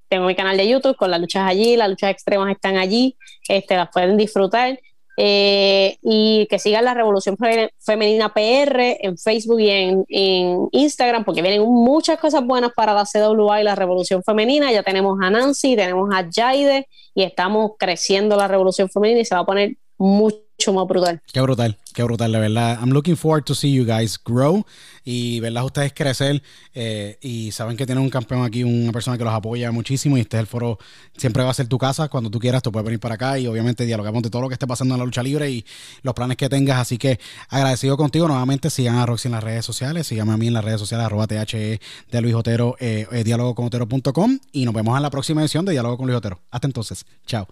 Tengo mi canal de YouTube con las luchas allí, las luchas extremas están allí, este, las pueden disfrutar. Eh, y que sigan la Revolución Femenina PR en Facebook y en, Instagram, porque vienen muchas cosas buenas para la CWA y la Revolución Femenina. Ya tenemos a Nancy, tenemos a Jaide y estamos creciendo la Revolución Femenina y se va a poner mucho más brutal. Qué brutal, qué brutal, la verdad. I'm looking forward to see you guys grow y verlas ustedes crecer. Eh, y saben que tienen un campeón aquí, una persona que los apoya muchísimo. Y este es el foro, siempre va a ser tu casa. Cuando tú quieras, tú puedes venir para acá y obviamente dialogamos de todo lo que esté pasando en la lucha libre y los planes que tengas. Así que agradecido contigo. Nuevamente, sigan a Roxy en las redes sociales, síganme a mí en las redes sociales, arroba THE de Luis Otero, eh, eh, diálogo con Otero.com. Y nos vemos en la próxima edición de Diálogo con Luis Otero. Hasta entonces, chao.